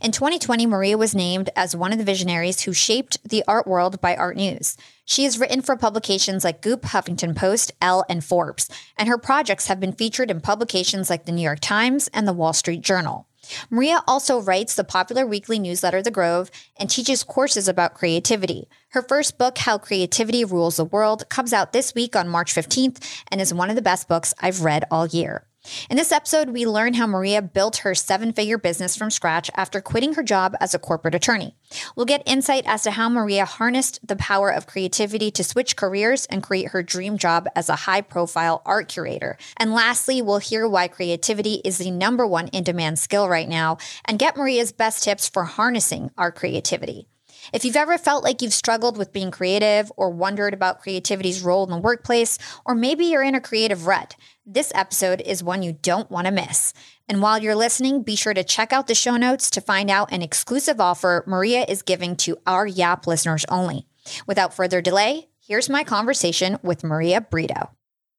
In 2020, Maria was named as one of the visionaries who shaped the art world by Art News. She has written for publications like Goop, Huffington Post, Elle, and Forbes, and her projects have been featured in publications like the New York Times and the Wall Street Journal. Maria also writes the popular weekly newsletter The Grove and teaches courses about creativity. Her first book, How Creativity Rules the World, comes out this week on March 15th and is one of the best books I've read all year. In this episode, we learn how Maria built her seven figure business from scratch after quitting her job as a corporate attorney. We'll get insight as to how Maria harnessed the power of creativity to switch careers and create her dream job as a high profile art curator. And lastly, we'll hear why creativity is the number one in demand skill right now and get Maria's best tips for harnessing our creativity. If you've ever felt like you've struggled with being creative or wondered about creativity's role in the workplace, or maybe you're in a creative rut, this episode is one you don't want to miss. And while you're listening, be sure to check out the show notes to find out an exclusive offer Maria is giving to our YAP listeners only. Without further delay, here's my conversation with Maria Brito.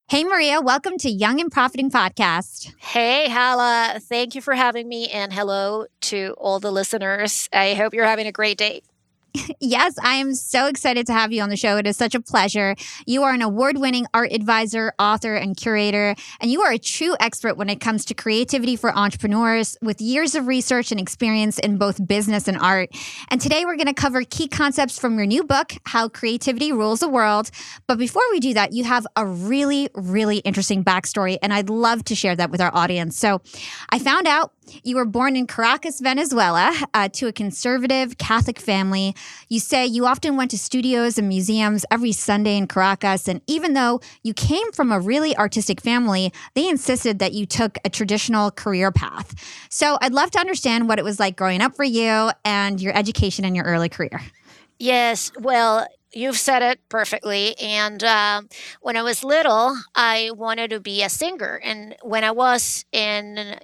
Hey, Maria, welcome to Young and Profiting Podcast. Hey, Hala. Thank you for having me, and hello to all the listeners. I hope you're having a great day. Yes, I am so excited to have you on the show. It is such a pleasure. You are an award winning art advisor, author, and curator, and you are a true expert when it comes to creativity for entrepreneurs with years of research and experience in both business and art. And today we're going to cover key concepts from your new book, How Creativity Rules the World. But before we do that, you have a really, really interesting backstory, and I'd love to share that with our audience. So I found out you were born in Caracas, Venezuela, uh, to a conservative Catholic family. You say you often went to studios and museums every Sunday in Caracas. And even though you came from a really artistic family, they insisted that you took a traditional career path. So I'd love to understand what it was like growing up for you and your education and your early career. Yes, well, you've said it perfectly. And uh, when I was little, I wanted to be a singer. And when I was in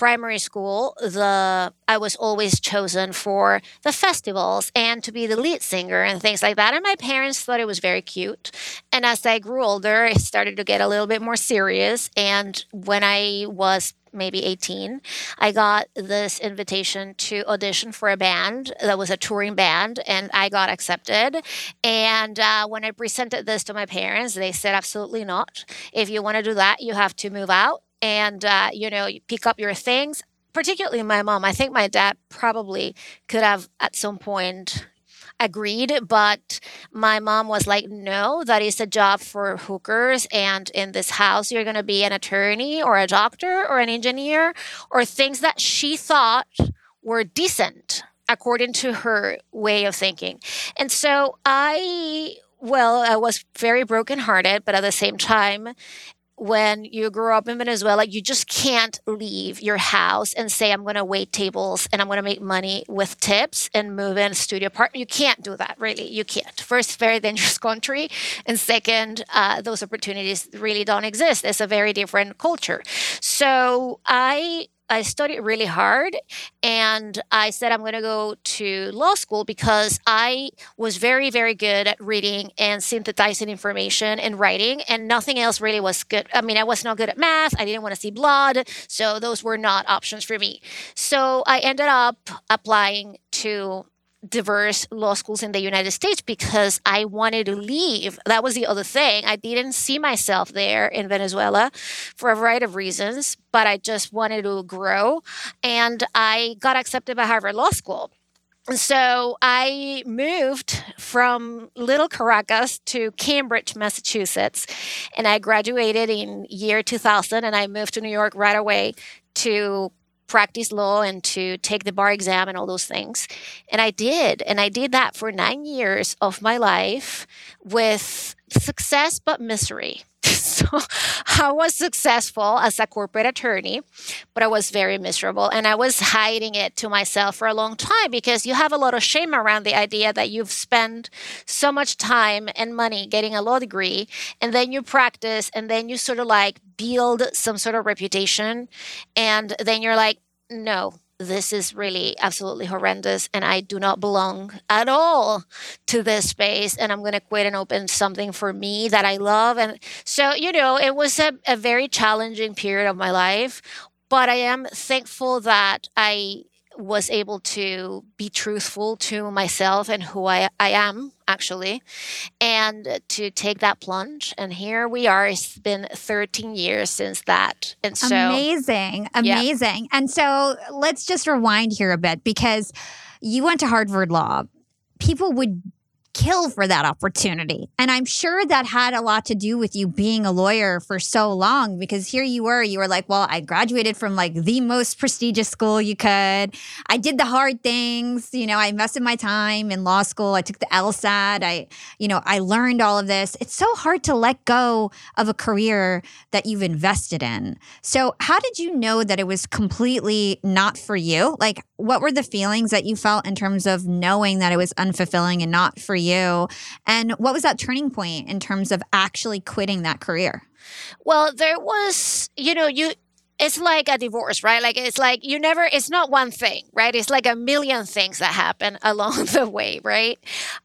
primary school, the I was always chosen for the festivals and to be the lead singer and things like that. And my parents thought it was very cute. And as I grew older, I started to get a little bit more serious. And when I was maybe 18, I got this invitation to audition for a band that was a touring band, and I got accepted. And uh, when I presented this to my parents, they said, absolutely not. If you want to do that, you have to move out and uh, you know you pick up your things particularly my mom. I think my dad probably could have at some point agreed but my mom was like no that is a job for hookers and in this house you're going to be an attorney or a doctor or an engineer or things that she thought were decent according to her way of thinking. And so i well, I was very brokenhearted, but at the same time, when you grow up in Venezuela, you just can't leave your house and say, I'm going to wait tables and I'm going to make money with tips and move in a studio apartment. You can't do that, really. You can't. First, very dangerous country. And second, uh, those opportunities really don't exist. It's a very different culture. So I I studied really hard and I said I'm going to go to law school because I was very, very good at reading and synthesizing information and writing, and nothing else really was good. I mean, I was not good at math. I didn't want to see blood. So those were not options for me. So I ended up applying to diverse law schools in the United States because I wanted to leave. That was the other thing. I didn't see myself there in Venezuela for a variety of reasons, but I just wanted to grow. And I got accepted by Harvard Law School. So I moved from Little Caracas to Cambridge, Massachusetts, and I graduated in year 2000 and I moved to New York right away to practice law and to take the bar exam and all those things. And I did. And I did that for nine years of my life with success but misery. so I was successful as a corporate attorney, but I was very miserable. And I was hiding it to myself for a long time because you have a lot of shame around the idea that you've spent so much time and money getting a law degree, and then you practice, and then you sort of like build some sort of reputation. And then you're like, no, this is really absolutely horrendous and I do not belong at all to this space and I'm going to quit and open something for me that I love. And so, you know, it was a, a very challenging period of my life, but I am thankful that I was able to be truthful to myself and who I, I am actually and to take that plunge. And here we are. It's been 13 years since that. And so amazing. amazing. Yeah. and so let's just rewind here a bit because you went to harvard law. People would kill for that opportunity. And I'm sure that had a lot to do with you being a lawyer for so long because here you were, you were like, well, I graduated from like the most prestigious school you could. I did the hard things, you know, I invested my time in law school. I took the LSAT. I, you know, I learned all of this. It's so hard to let go of a career that you've invested in. So, how did you know that it was completely not for you? Like, what were the feelings that you felt in terms of knowing that it was unfulfilling and not for you? And what was that turning point in terms of actually quitting that career? Well, there was, you know, you it's like a divorce, right? Like it's like you never, it's not one thing, right? It's like a million things that happen along the way, right?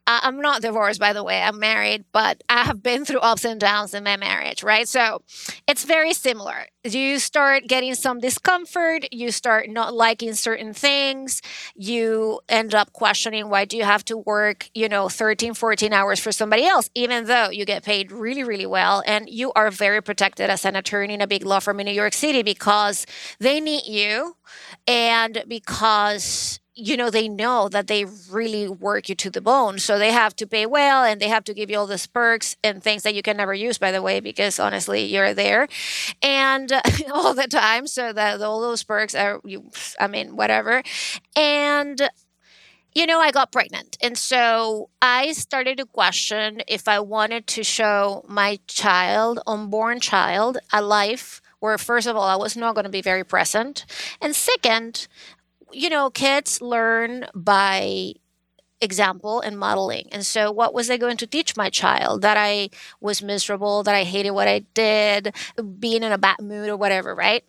Uh, I'm not divorced, by the way. I'm married, but I have been through ups and downs in my marriage, right? So it's very similar. You start getting some discomfort, you start not liking certain things, you end up questioning why do you have to work, you know, 13, 14 hours for somebody else, even though you get paid really, really well. And you are very protected as an attorney in a big law firm in New York City because because they need you and because you know they know that they really work you to the bone so they have to pay well and they have to give you all these perks and things that you can never use by the way because honestly you're there and uh, all the time so that all those perks are you i mean whatever and you know, I got pregnant. And so I started to question if I wanted to show my child, unborn child, a life where first of all i was not going to be very present and second you know kids learn by example and modeling. And so what was i going to teach my child? That i was miserable that i hated what i did being in a bad mood or whatever right?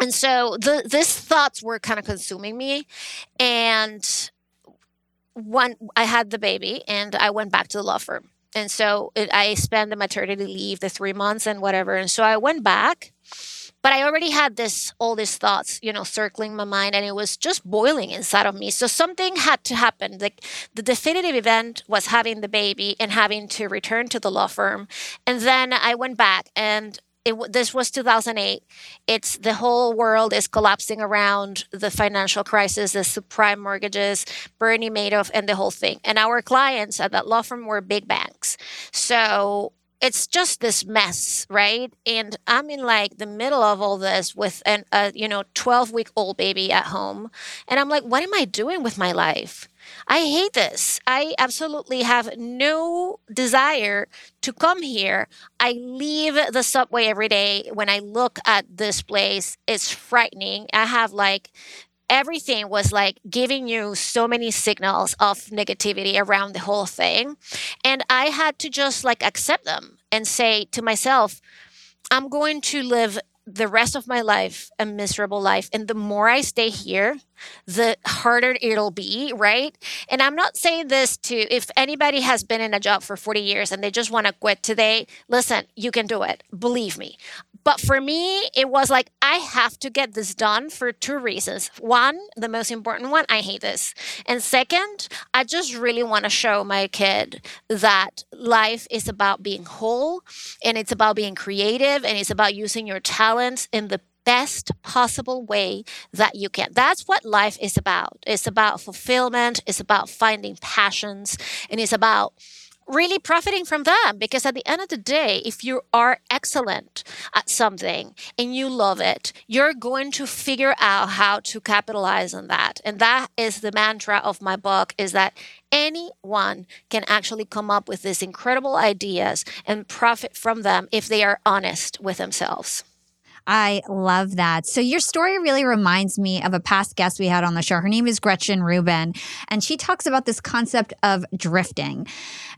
And so the these thoughts were kind of consuming me. And when i had the baby and i went back to the law firm. And so it, i spent the maternity leave the three months and whatever. And so i went back but i already had this all these thoughts you know circling my mind and it was just boiling inside of me so something had to happen like the definitive event was having the baby and having to return to the law firm and then i went back and it, this was 2008. It's the whole world is collapsing around the financial crisis, the subprime mortgages, Bernie Madoff, and the whole thing. And our clients at that law firm were big banks. So it's just this mess, right? And I'm in like the middle of all this with an a you know 12 week old baby at home, and I'm like, what am I doing with my life? I hate this. I absolutely have no desire to come here. I leave the subway every day. When I look at this place, it's frightening. I have like everything was like giving you so many signals of negativity around the whole thing. And I had to just like accept them and say to myself, I'm going to live the rest of my life a miserable life. And the more I stay here, the harder it'll be, right? And I'm not saying this to if anybody has been in a job for 40 years and they just want to quit today, listen, you can do it. Believe me. But for me, it was like, I have to get this done for two reasons. One, the most important one, I hate this. And second, I just really want to show my kid that life is about being whole and it's about being creative and it's about using your talents in the best possible way that you can. That's what life is about. It's about fulfillment, it's about finding passions, and it's about really profiting from them because at the end of the day if you are excellent at something and you love it you're going to figure out how to capitalize on that. And that is the mantra of my book is that anyone can actually come up with these incredible ideas and profit from them if they are honest with themselves I love that. So, your story really reminds me of a past guest we had on the show. Her name is Gretchen Rubin, and she talks about this concept of drifting.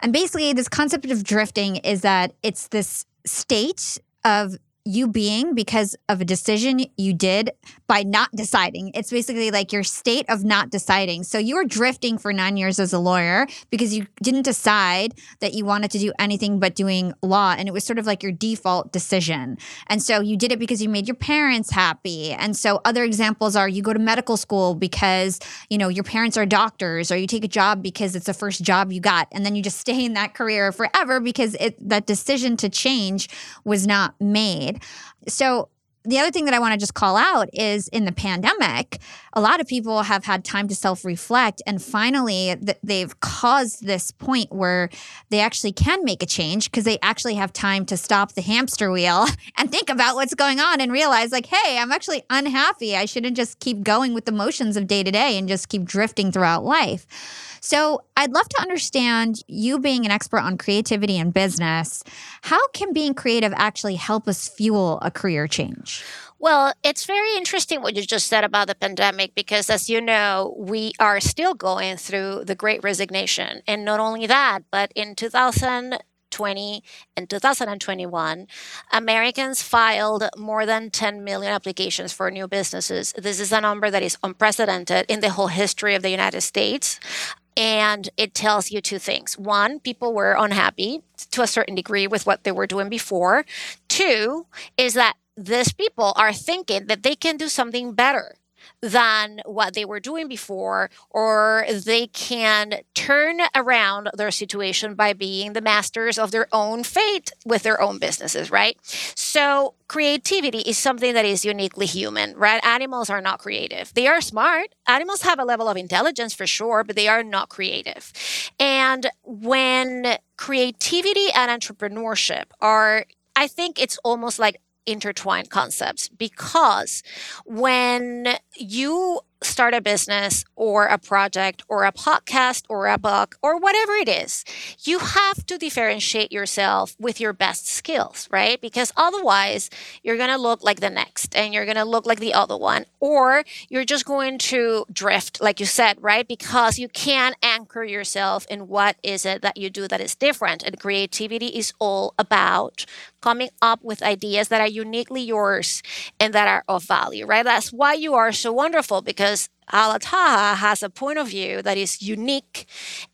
And basically, this concept of drifting is that it's this state of you being because of a decision you did by not deciding. It's basically like your state of not deciding. So you were drifting for nine years as a lawyer because you didn't decide that you wanted to do anything but doing law. And it was sort of like your default decision. And so you did it because you made your parents happy. And so other examples are you go to medical school because, you know, your parents are doctors or you take a job because it's the first job you got. And then you just stay in that career forever because it, that decision to change was not made. So, the other thing that I want to just call out is in the pandemic, a lot of people have had time to self reflect. And finally, th- they've caused this point where they actually can make a change because they actually have time to stop the hamster wheel and think about what's going on and realize, like, hey, I'm actually unhappy. I shouldn't just keep going with the motions of day to day and just keep drifting throughout life. So I'd love to understand you being an expert on creativity and business. How can being creative actually help us fuel a career change? Well, it's very interesting what you just said about the pandemic because, as you know, we are still going through the great resignation. And not only that, but in 2020 and 2021, Americans filed more than 10 million applications for new businesses. This is a number that is unprecedented in the whole history of the United States. And it tells you two things. One, people were unhappy to a certain degree with what they were doing before. Two, is that these people are thinking that they can do something better than what they were doing before, or they can turn around their situation by being the masters of their own fate with their own businesses, right? So, creativity is something that is uniquely human, right? Animals are not creative. They are smart. Animals have a level of intelligence for sure, but they are not creative. And when creativity and entrepreneurship are I think it's almost like intertwined concepts because when you start a business or a project or a podcast or a book or whatever it is, you have to differentiate yourself with your best skills, right? Because otherwise, you're going to look like the next and you're going to look like the other one, or you're just going to drift, like you said, right? Because you can't anchor yourself in what is it that you do that is different. And creativity is all about coming up with ideas that are uniquely yours and that are of value, right? That's why you are so wonderful because Hala Taha has a point of view that is unique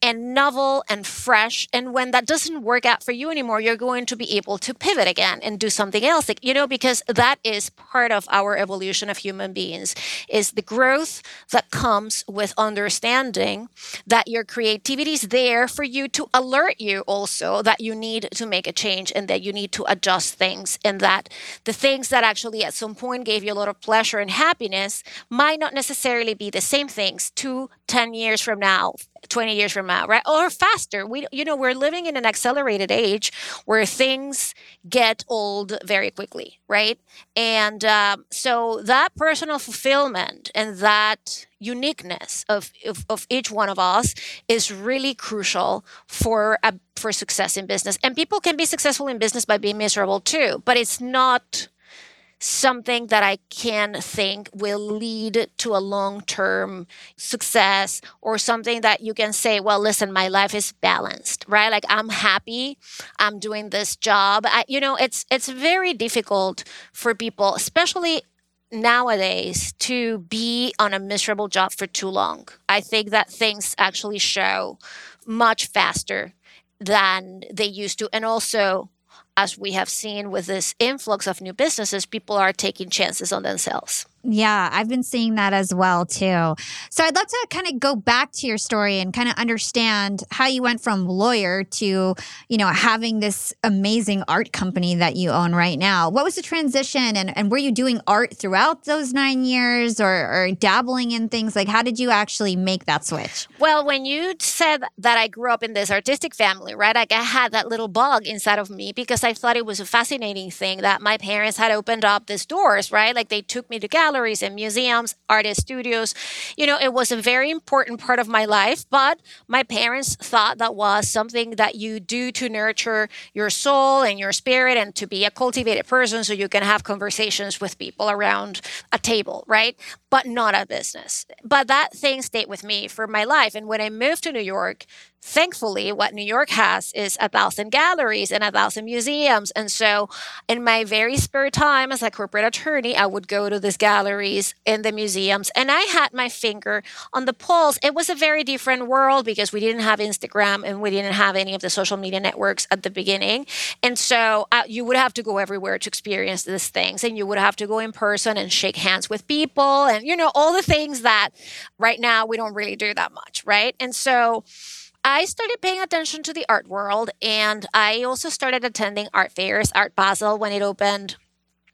and novel and fresh. And when that doesn't work out for you anymore, you're going to be able to pivot again and do something else. Like, you know, because that is part of our evolution of human beings is the growth that comes with understanding that your creativity is there for you to alert you also that you need to make a change and that you need to adjust things and that the things that actually at some point gave you a lot of pleasure and happiness might not necessarily be be the same things two, 10 years from now, 20 years from now, right? Or faster. We, you know, we're living in an accelerated age where things get old very quickly, right? And um, so that personal fulfillment and that uniqueness of, of, of, each one of us is really crucial for a, for success in business. And people can be successful in business by being miserable too, but it's not something that I can think will lead to a long term success or something that you can say, well, listen, my life is balanced, right? Like I'm happy, I'm doing this job. I, you know, it's it's very difficult for people, especially nowadays to be on a miserable job for too long. I think that things actually show much faster than they used to. And also, as we have seen with this influx of new businesses, people are taking chances on themselves. Yeah, I've been seeing that as well too. So I'd love to kind of go back to your story and kind of understand how you went from lawyer to, you know, having this amazing art company that you own right now. What was the transition and, and were you doing art throughout those nine years or, or dabbling in things? Like how did you actually make that switch? Well, when you said that I grew up in this artistic family, right? Like I had that little bug inside of me because I thought it was a fascinating thing that my parents had opened up these doors, right? Like they took me to galleries galleries and museums, artist studios. You know, it was a very important part of my life, but my parents thought that was something that you do to nurture your soul and your spirit and to be a cultivated person so you can have conversations with people around a table, right? But not a business. But that thing stayed with me for my life. And when I moved to New York, thankfully, what New York has is a thousand galleries and a thousand museums. And so, in my very spare time as a corporate attorney, I would go to these galleries and the museums, and I had my finger on the pulse. It was a very different world because we didn't have Instagram and we didn't have any of the social media networks at the beginning. And so, uh, you would have to go everywhere to experience these things, and you would have to go in person and shake hands with people, and you know, all the things that right now we don't really do that much, right? And so, I started paying attention to the art world and I also started attending art fairs, Art Basel, when it opened.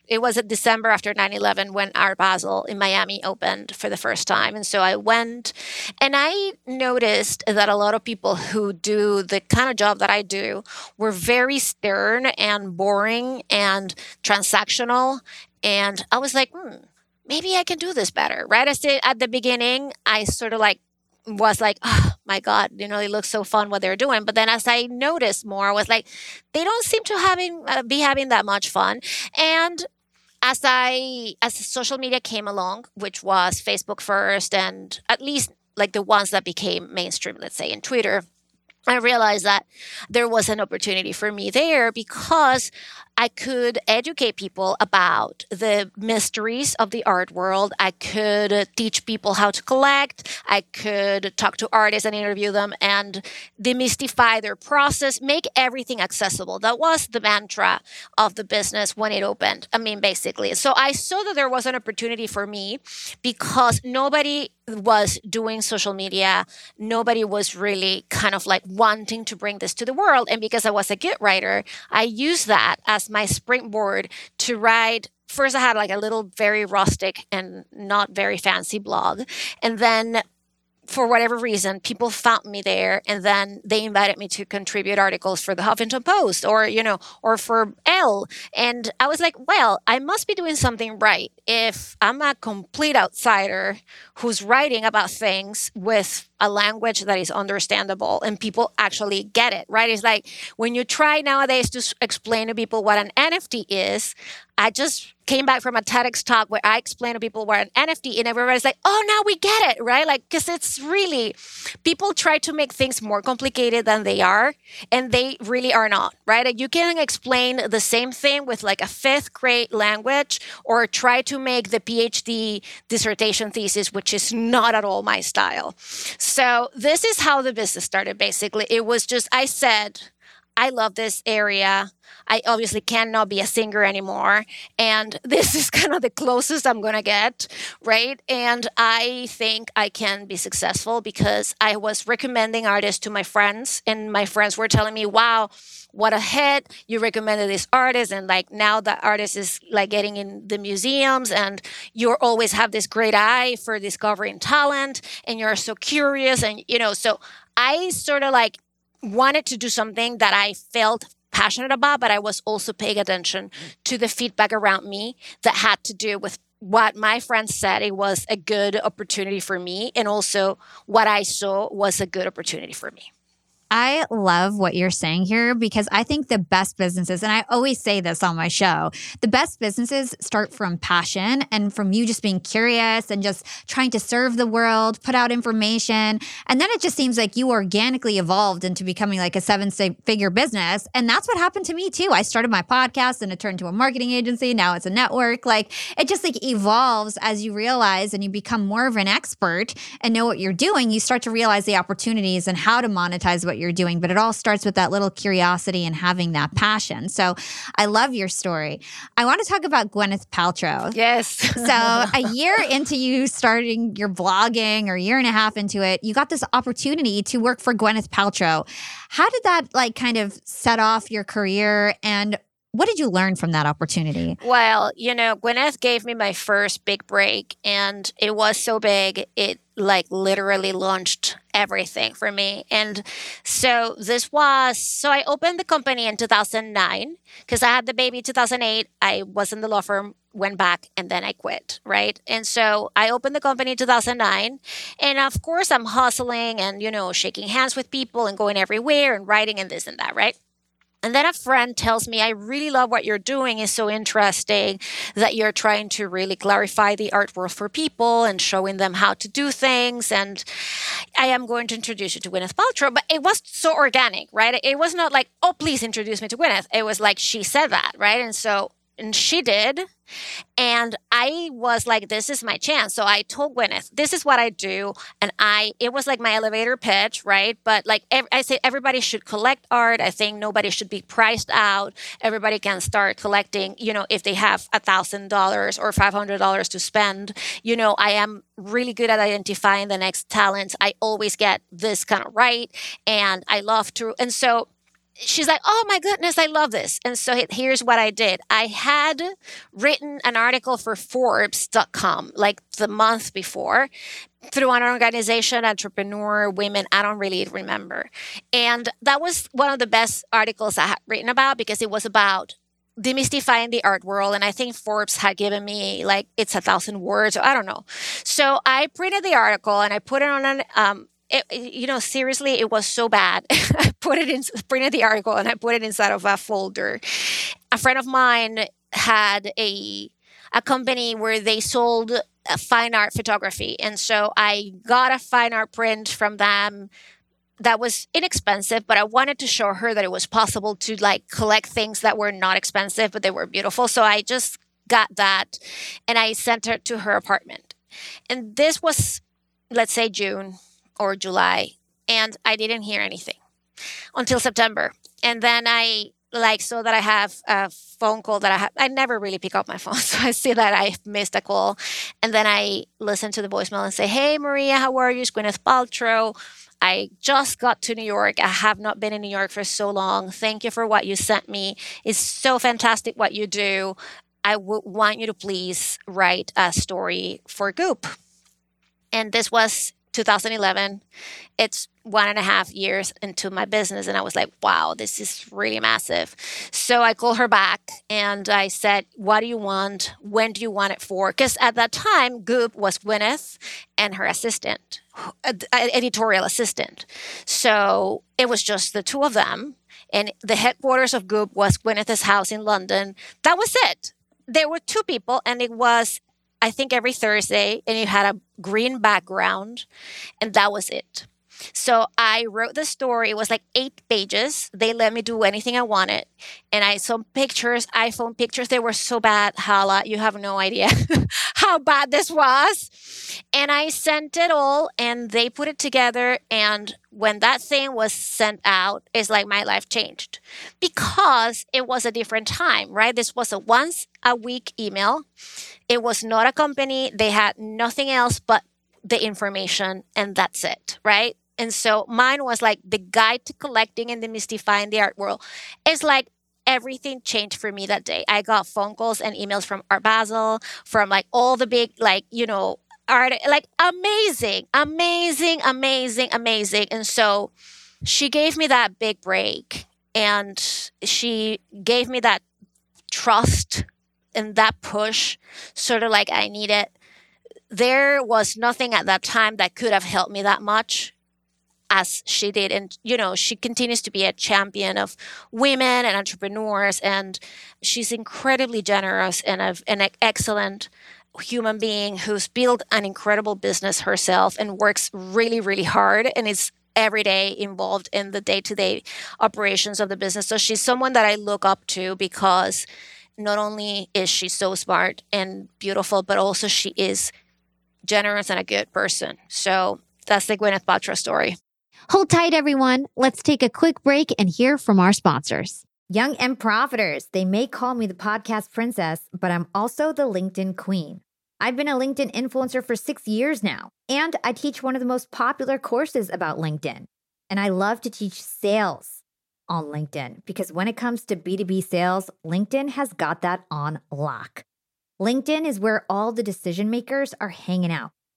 It was in December after 9 11 when Art Basel in Miami opened for the first time. And so I went and I noticed that a lot of people who do the kind of job that I do were very stern and boring and transactional. And I was like, hmm, maybe I can do this better, right? At the beginning, I sort of like was like, oh my God, you know, it looks so fun what they're doing. But then as I noticed more, I was like, they don't seem to having uh, be having that much fun. And as I as social media came along, which was Facebook first, and at least like the ones that became mainstream, let's say in Twitter, I realized that there was an opportunity for me there because I could educate people about the mysteries of the art world. I could teach people how to collect. I could talk to artists and interview them and demystify their process, make everything accessible. That was the mantra of the business when it opened. I mean, basically. So I saw that there was an opportunity for me because nobody was doing social media. Nobody was really kind of like wanting to bring this to the world. And because I was a good writer, I used that as my springboard to write first I had like a little very rustic and not very fancy blog. And then for whatever reason, people found me there and then they invited me to contribute articles for the Huffington Post or, you know, or for Elle. And I was like, well, I must be doing something right if I'm a complete outsider who's writing about things with a language that is understandable and people actually get it, right? It's like when you try nowadays to explain to people what an NFT is, I just came back from a TEDx talk where I explained to people what an NFT is, and everybody's like, oh, now we get it, right? Like, because it's really, people try to make things more complicated than they are, and they really are not, right? Like, you can explain the same thing with like a fifth grade language or try to make the PhD dissertation thesis, which is not at all my style. So, this is how the business started basically. It was just, I said, I love this area. I obviously cannot be a singer anymore. And this is kind of the closest I'm going to get, right? And I think I can be successful because I was recommending artists to my friends, and my friends were telling me, wow, what a hit. You recommended this artist, and like now the artist is like getting in the museums, and you always have this great eye for discovering talent, and you're so curious. And, you know, so I sort of like wanted to do something that I felt passionate about, but I was also paying attention to the feedback around me that had to do with what my friends said it was a good opportunity for me and also what I saw was a good opportunity for me. I love what you're saying here because I think the best businesses, and I always say this on my show, the best businesses start from passion and from you just being curious and just trying to serve the world, put out information. And then it just seems like you organically evolved into becoming like a seven figure business. And that's what happened to me too. I started my podcast and it turned to a marketing agency. Now it's a network. Like it just like evolves as you realize and you become more of an expert and know what you're doing. You start to realize the opportunities and how to monetize what you're doing, but it all starts with that little curiosity and having that passion. So I love your story. I want to talk about Gwyneth Paltrow. Yes. so a year into you starting your blogging or a year and a half into it, you got this opportunity to work for Gwyneth Paltrow. How did that like kind of set off your career and what did you learn from that opportunity? Well, you know, Gwyneth gave me my first big break, and it was so big, it like literally launched everything for me. And so this was, so I opened the company in 2009 because I had the baby 2008. I was in the law firm, went back, and then I quit, right? And so I opened the company in 2009. And of course, I'm hustling and, you know, shaking hands with people and going everywhere and writing and this and that, right? And then a friend tells me, I really love what you're doing. It's so interesting that you're trying to really clarify the art world for people and showing them how to do things. And I am going to introduce you to Gwyneth Paltrow. But it was so organic, right? It was not like, oh, please introduce me to Gwyneth. It was like she said that, right? And so and she did. And I was like, this is my chance. So I told Gwyneth, this is what I do. And I, it was like my elevator pitch, right? But like I say, everybody should collect art. I think nobody should be priced out. Everybody can start collecting, you know, if they have a thousand dollars or five hundred dollars to spend. You know, I am really good at identifying the next talents. I always get this kind of right. And I love to, and so she's like, oh my goodness, I love this. And so here's what I did I had written an article for Forbes.com like the month before through an organization, entrepreneur, women, I don't really remember. And that was one of the best articles I had written about because it was about demystifying the art world and i think forbes had given me like it's a thousand words i don't know so i printed the article and i put it on an um, it, you know, seriously, it was so bad. I put it in, printed the article and I put it inside of a folder. A friend of mine had a a company where they sold uh, fine art photography, and so I got a fine art print from them that was inexpensive, but I wanted to show her that it was possible to like collect things that were not expensive, but they were beautiful. So I just got that and I sent her to her apartment. And this was, let's say, June or July, and I didn't hear anything until September. And then I like so that I have a phone call that I have. I never really pick up my phone, so I see that I missed a call, and then I listen to the voicemail and say, "Hey Maria, how are you? It's Gwyneth Paltrow. I just got to New York. I have not been in New York for so long. Thank you for what you sent me. It's so fantastic what you do. I would want you to please write a story for Goop." And this was 2011. It's one and a half years into my business. And I was like, wow, this is really massive. So I called her back and I said, what do you want? When do you want it for? Because at that time, Goop was Gwyneth and her assistant, uh, uh, editorial assistant. So it was just the two of them. And the headquarters of Goop was Gwyneth's house in London. That was it. There were two people, and it was I think every Thursday, and it had a green background, and that was it. So I wrote the story. It was like eight pages. They let me do anything I wanted. And I saw pictures, iPhone pictures. They were so bad, Hala. You have no idea how bad this was. And I sent it all and they put it together. And when that thing was sent out, it's like my life changed because it was a different time, right? This was a once a week email. It was not a company. They had nothing else but the information and that's it, right? And so mine was like the guide to collecting and demystifying the art world. It's like everything changed for me that day. I got phone calls and emails from Art Basel, from like all the big, like, you know, art, like amazing, amazing, amazing, amazing. And so she gave me that big break and she gave me that trust and that push, sort of like I needed. There was nothing at that time that could have helped me that much as she did. And, you know, she continues to be a champion of women and entrepreneurs. And she's incredibly generous and a, an excellent human being who's built an incredible business herself and works really, really hard and is every day involved in the day to day operations of the business. So she's someone that I look up to because not only is she so smart and beautiful, but also she is generous and a good person. So that's the Gwyneth Paltrow story. Hold tight, everyone. Let's take a quick break and hear from our sponsors. Young and Profiters. They may call me the podcast princess, but I'm also the LinkedIn queen. I've been a LinkedIn influencer for six years now, and I teach one of the most popular courses about LinkedIn. And I love to teach sales on LinkedIn because when it comes to B2B sales, LinkedIn has got that on lock. LinkedIn is where all the decision makers are hanging out.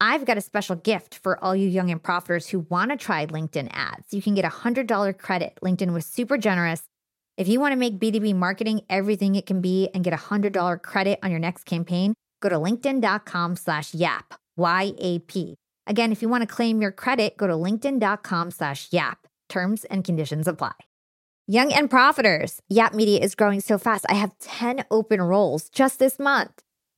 I've got a special gift for all you young and profiters who want to try LinkedIn ads. You can get a $100 credit. LinkedIn was super generous. If you want to make B2B marketing everything it can be and get a $100 credit on your next campaign, go to linkedin.com slash YAP, Y-A-P. Again, if you want to claim your credit, go to linkedin.com slash YAP. Terms and conditions apply. Young and Profiters. Yap Media is growing so fast. I have 10 open roles just this month.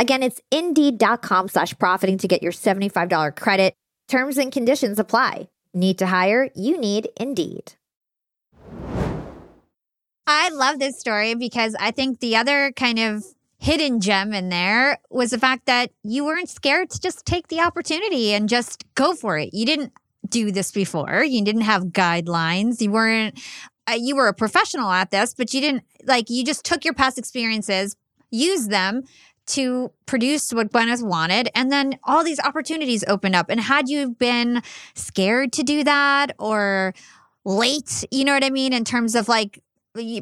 Again, it's indeed.com slash profiting to get your $75 credit. Terms and conditions apply. Need to hire? You need Indeed. I love this story because I think the other kind of hidden gem in there was the fact that you weren't scared to just take the opportunity and just go for it. You didn't do this before. You didn't have guidelines. You weren't uh, you were a professional at this, but you didn't like you just took your past experiences, used them to produce what Gwyneth wanted. And then all these opportunities opened up. And had you been scared to do that or late, you know what I mean? In terms of like,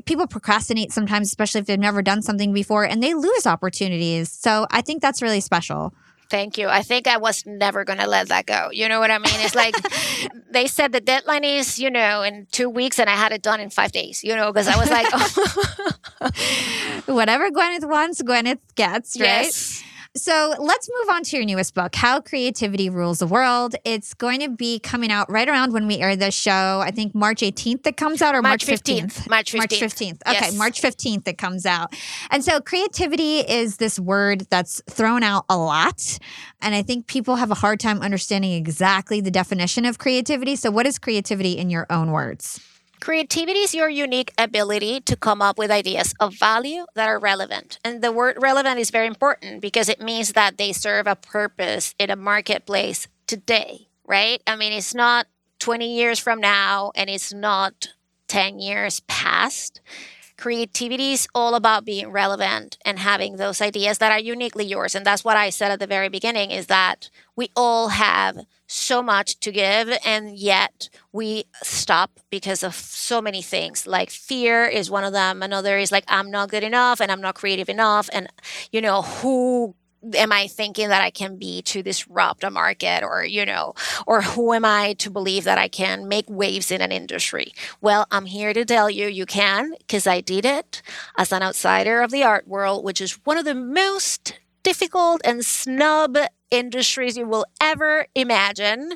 people procrastinate sometimes, especially if they've never done something before and they lose opportunities. So I think that's really special. Thank you. I think I was never going to let that go. You know what I mean? It's like they said the deadline is, you know, in two weeks, and I had it done in five days, you know, because I was like, oh. whatever Gwyneth wants, Gwyneth gets, right? Yes. So let's move on to your newest book, How Creativity Rules the World. It's going to be coming out right around when we air this show. I think March 18th it comes out or March, March 15th. 15th. March 15th. March 15th. Okay, yes. March 15th it comes out. And so creativity is this word that's thrown out a lot. And I think people have a hard time understanding exactly the definition of creativity. So what is creativity in your own words? Creativity is your unique ability to come up with ideas of value that are relevant. And the word relevant is very important because it means that they serve a purpose in a marketplace today, right? I mean, it's not 20 years from now and it's not 10 years past. Creativity is all about being relevant and having those ideas that are uniquely yours. And that's what I said at the very beginning is that we all have so much to give and yet we stop because of so many things like fear is one of them another is like i'm not good enough and i'm not creative enough and you know who am I thinking that I can be to disrupt a market or, you know, or who am I to believe that I can make waves in an industry? Well, I'm here to tell you you can because I did it as an outsider of the art world, which is one of the most difficult and snub industries you will ever imagine.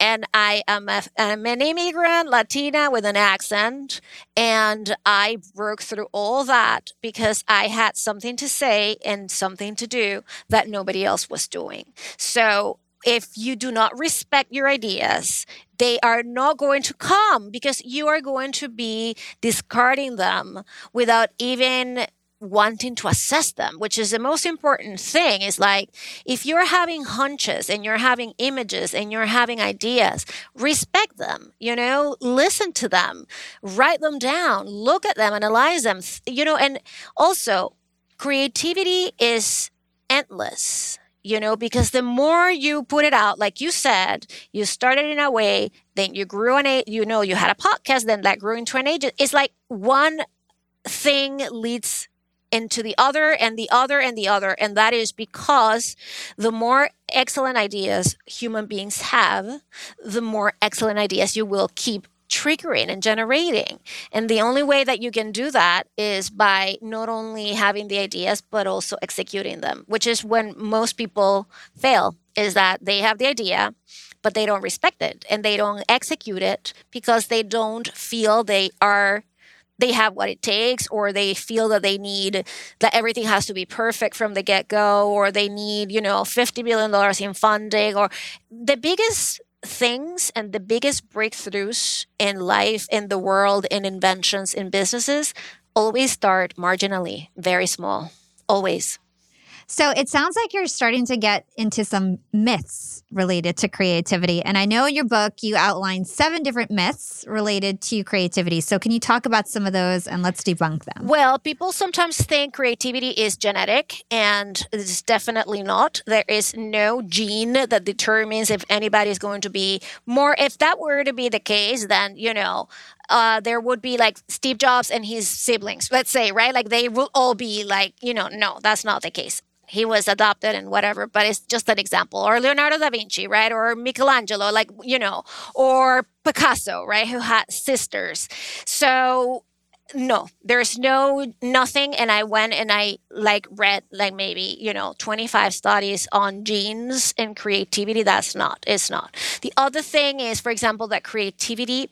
And I am a, I'm an immigrant Latina with an accent. And I broke through all that because I had something to say and something to do that nobody else was doing. So if you do not respect your ideas, they are not going to come because you are going to be discarding them without even wanting to assess them, which is the most important thing. Is like if you're having hunches and you're having images and you're having ideas, respect them, you know, listen to them, write them down, look at them, analyze them, you know, and also creativity is endless you know, because the more you put it out, like you said, you started in a way, then you grew an, a, you know, you had a podcast, then that grew into an agent. It's like one thing leads into the other and the other and the other. And that is because the more excellent ideas human beings have, the more excellent ideas you will keep triggering and generating. And the only way that you can do that is by not only having the ideas, but also executing them, which is when most people fail, is that they have the idea, but they don't respect it and they don't execute it because they don't feel they are they have what it takes or they feel that they need that everything has to be perfect from the get-go or they need you know 50 million dollars in funding or the biggest things and the biggest breakthroughs in life in the world in inventions in businesses always start marginally very small always so it sounds like you're starting to get into some myths related to creativity. And I know in your book, you outline seven different myths related to creativity. So can you talk about some of those and let's debunk them? Well, people sometimes think creativity is genetic, and it's definitely not. There is no gene that determines if anybody is going to be more. If that were to be the case, then, you know, uh, there would be like Steve Jobs and his siblings, let's say, right? Like they will all be like, you know, no, that's not the case he was adopted and whatever, but it's just an example. Or Leonardo da Vinci, right? Or Michelangelo, like, you know, or Picasso, right? Who had sisters. So, no, there's no nothing. And I went and I like read like maybe, you know, 25 studies on genes and creativity. That's not, it's not. The other thing is, for example, that creativity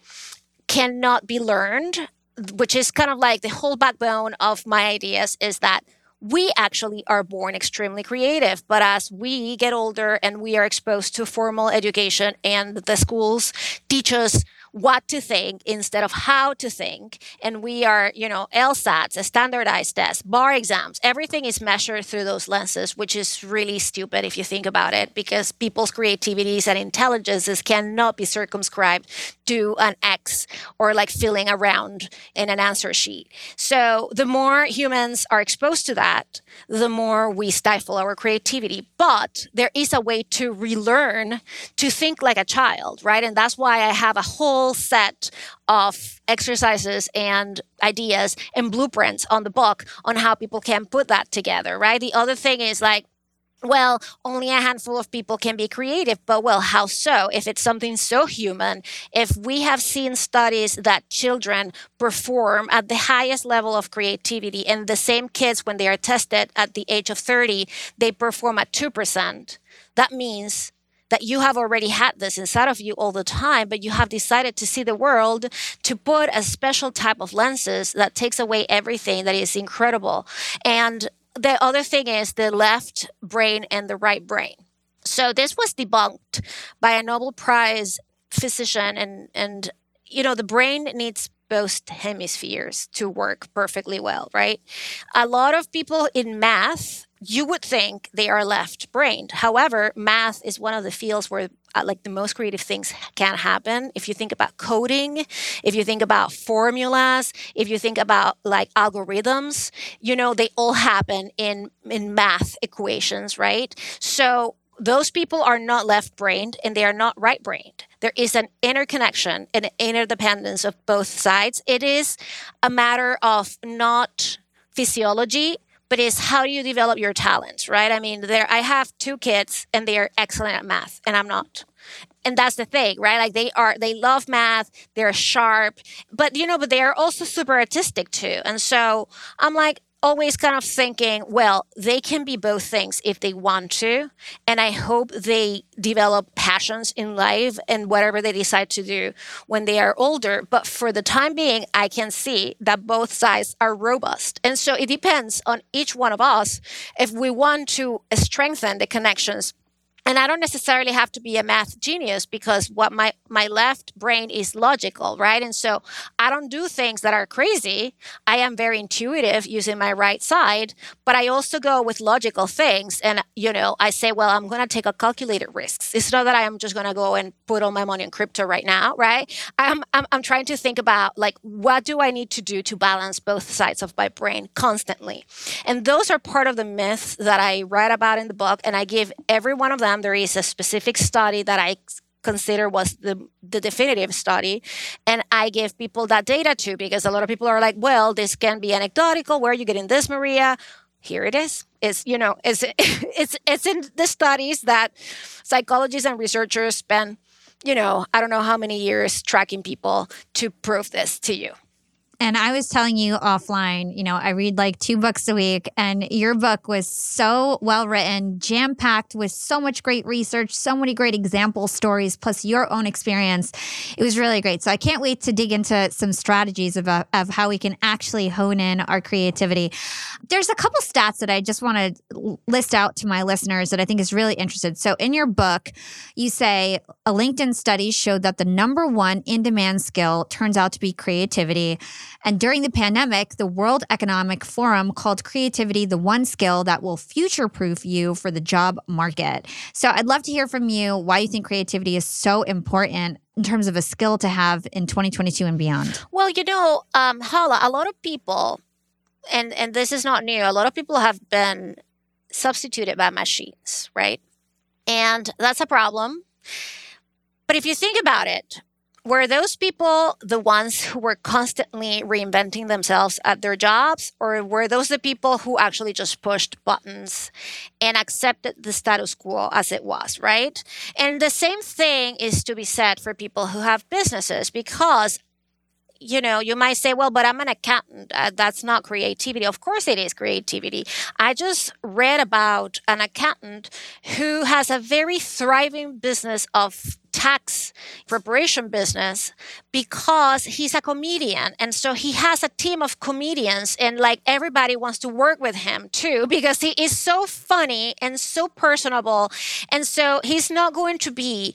cannot be learned, which is kind of like the whole backbone of my ideas is that we actually are born extremely creative. But as we get older and we are exposed to formal education and the schools teach us what to think instead of how to think. And we are, you know, LSATs, a standardized test, bar exams, everything is measured through those lenses, which is really stupid if you think about it, because people's creativities and intelligences cannot be circumscribed to an X or like filling around in an answer sheet. So the more humans are exposed to that, the more we stifle our creativity. But there is a way to relearn to think like a child, right? And that's why I have a whole set of exercises and ideas and blueprints on the book on how people can put that together, right? The other thing is like, well, only a handful of people can be creative, but well, how so? If it's something so human, if we have seen studies that children perform at the highest level of creativity, and the same kids, when they are tested at the age of 30, they perform at 2%, that means that you have already had this inside of you all the time, but you have decided to see the world to put a special type of lenses that takes away everything that is incredible. And the other thing is the left brain and the right brain. So this was debunked by a Nobel Prize physician and and you know the brain needs both hemispheres to work perfectly well, right? A lot of people in math you would think they are left brained. However, math is one of the fields where uh, like the most creative things can happen. If you think about coding, if you think about formulas, if you think about like algorithms, you know, they all happen in in math equations, right? So those people are not left brained and they are not right brained. There is an interconnection and interdependence of both sides. It is a matter of not physiology but it's how do you develop your talents, right? I mean, there I have two kids and they are excellent at math and I'm not. And that's the thing, right? Like they are they love math, they're sharp, but you know, but they are also super artistic too. And so I'm like, always kind of thinking, well, they can be both things if they want to. And I hope they develop passions in life and whatever they decide to do when they are older. But for the time being, I can see that both sides are robust. And so it depends on each one of us if we want to strengthen the connections and i don't necessarily have to be a math genius because what my my left brain is logical right? And so i don't do things that are crazy. I am very intuitive using my right side but i also go with logical things. And you know i say well i'm going to take a calculated risks. It's not that i am just going to go and put all my money in crypto right now right? I'm, I'm i'm trying to think about like what do i need to do to balance both sides of my brain constantly? And those are part of the myths that i write about in the book and i give every one of them there is a specific study that I consider was the, the definitive study. And i give people that data too, because a lot of people are like well this can be anecdotal. Where are you getting this maria? Here it is. Is you know is it's it's in the studies that psychologists and researchers spend you know i don't know how many years tracking people to prove this to you and I was telling you offline, you know, I read like two books a week, and your book was so well written, jam packed with so much great research, so many great example stories, plus your own experience. It was really great. So I can't wait to dig into some strategies of, uh, of how we can actually hone in our creativity. There's a couple stats that I just want to list out to my listeners that I think is really interesting. So in your book, you say a LinkedIn study showed that the number one in demand skill turns out to be creativity. And during the pandemic, the World Economic Forum called creativity the one skill that will future proof you for the job market. So I'd love to hear from you why you think creativity is so important in terms of a skill to have in 2022 and beyond. Well, you know, um, Hala, a lot of people, and, and this is not new, a lot of people have been substituted by machines, right? And that's a problem. But if you think about it, were those people the ones who were constantly reinventing themselves at their jobs or were those the people who actually just pushed buttons and accepted the status quo as it was right? And the same thing is to be said for people who have businesses because you know, you might say, well, but I'm an accountant. Uh, that's not creativity. Of course, it is creativity. I just read about an accountant who has a very thriving business of tax preparation business because he's a comedian and so he has a team of comedians and like everybody wants to work with him too because he is so funny and so personable and so he's not going to be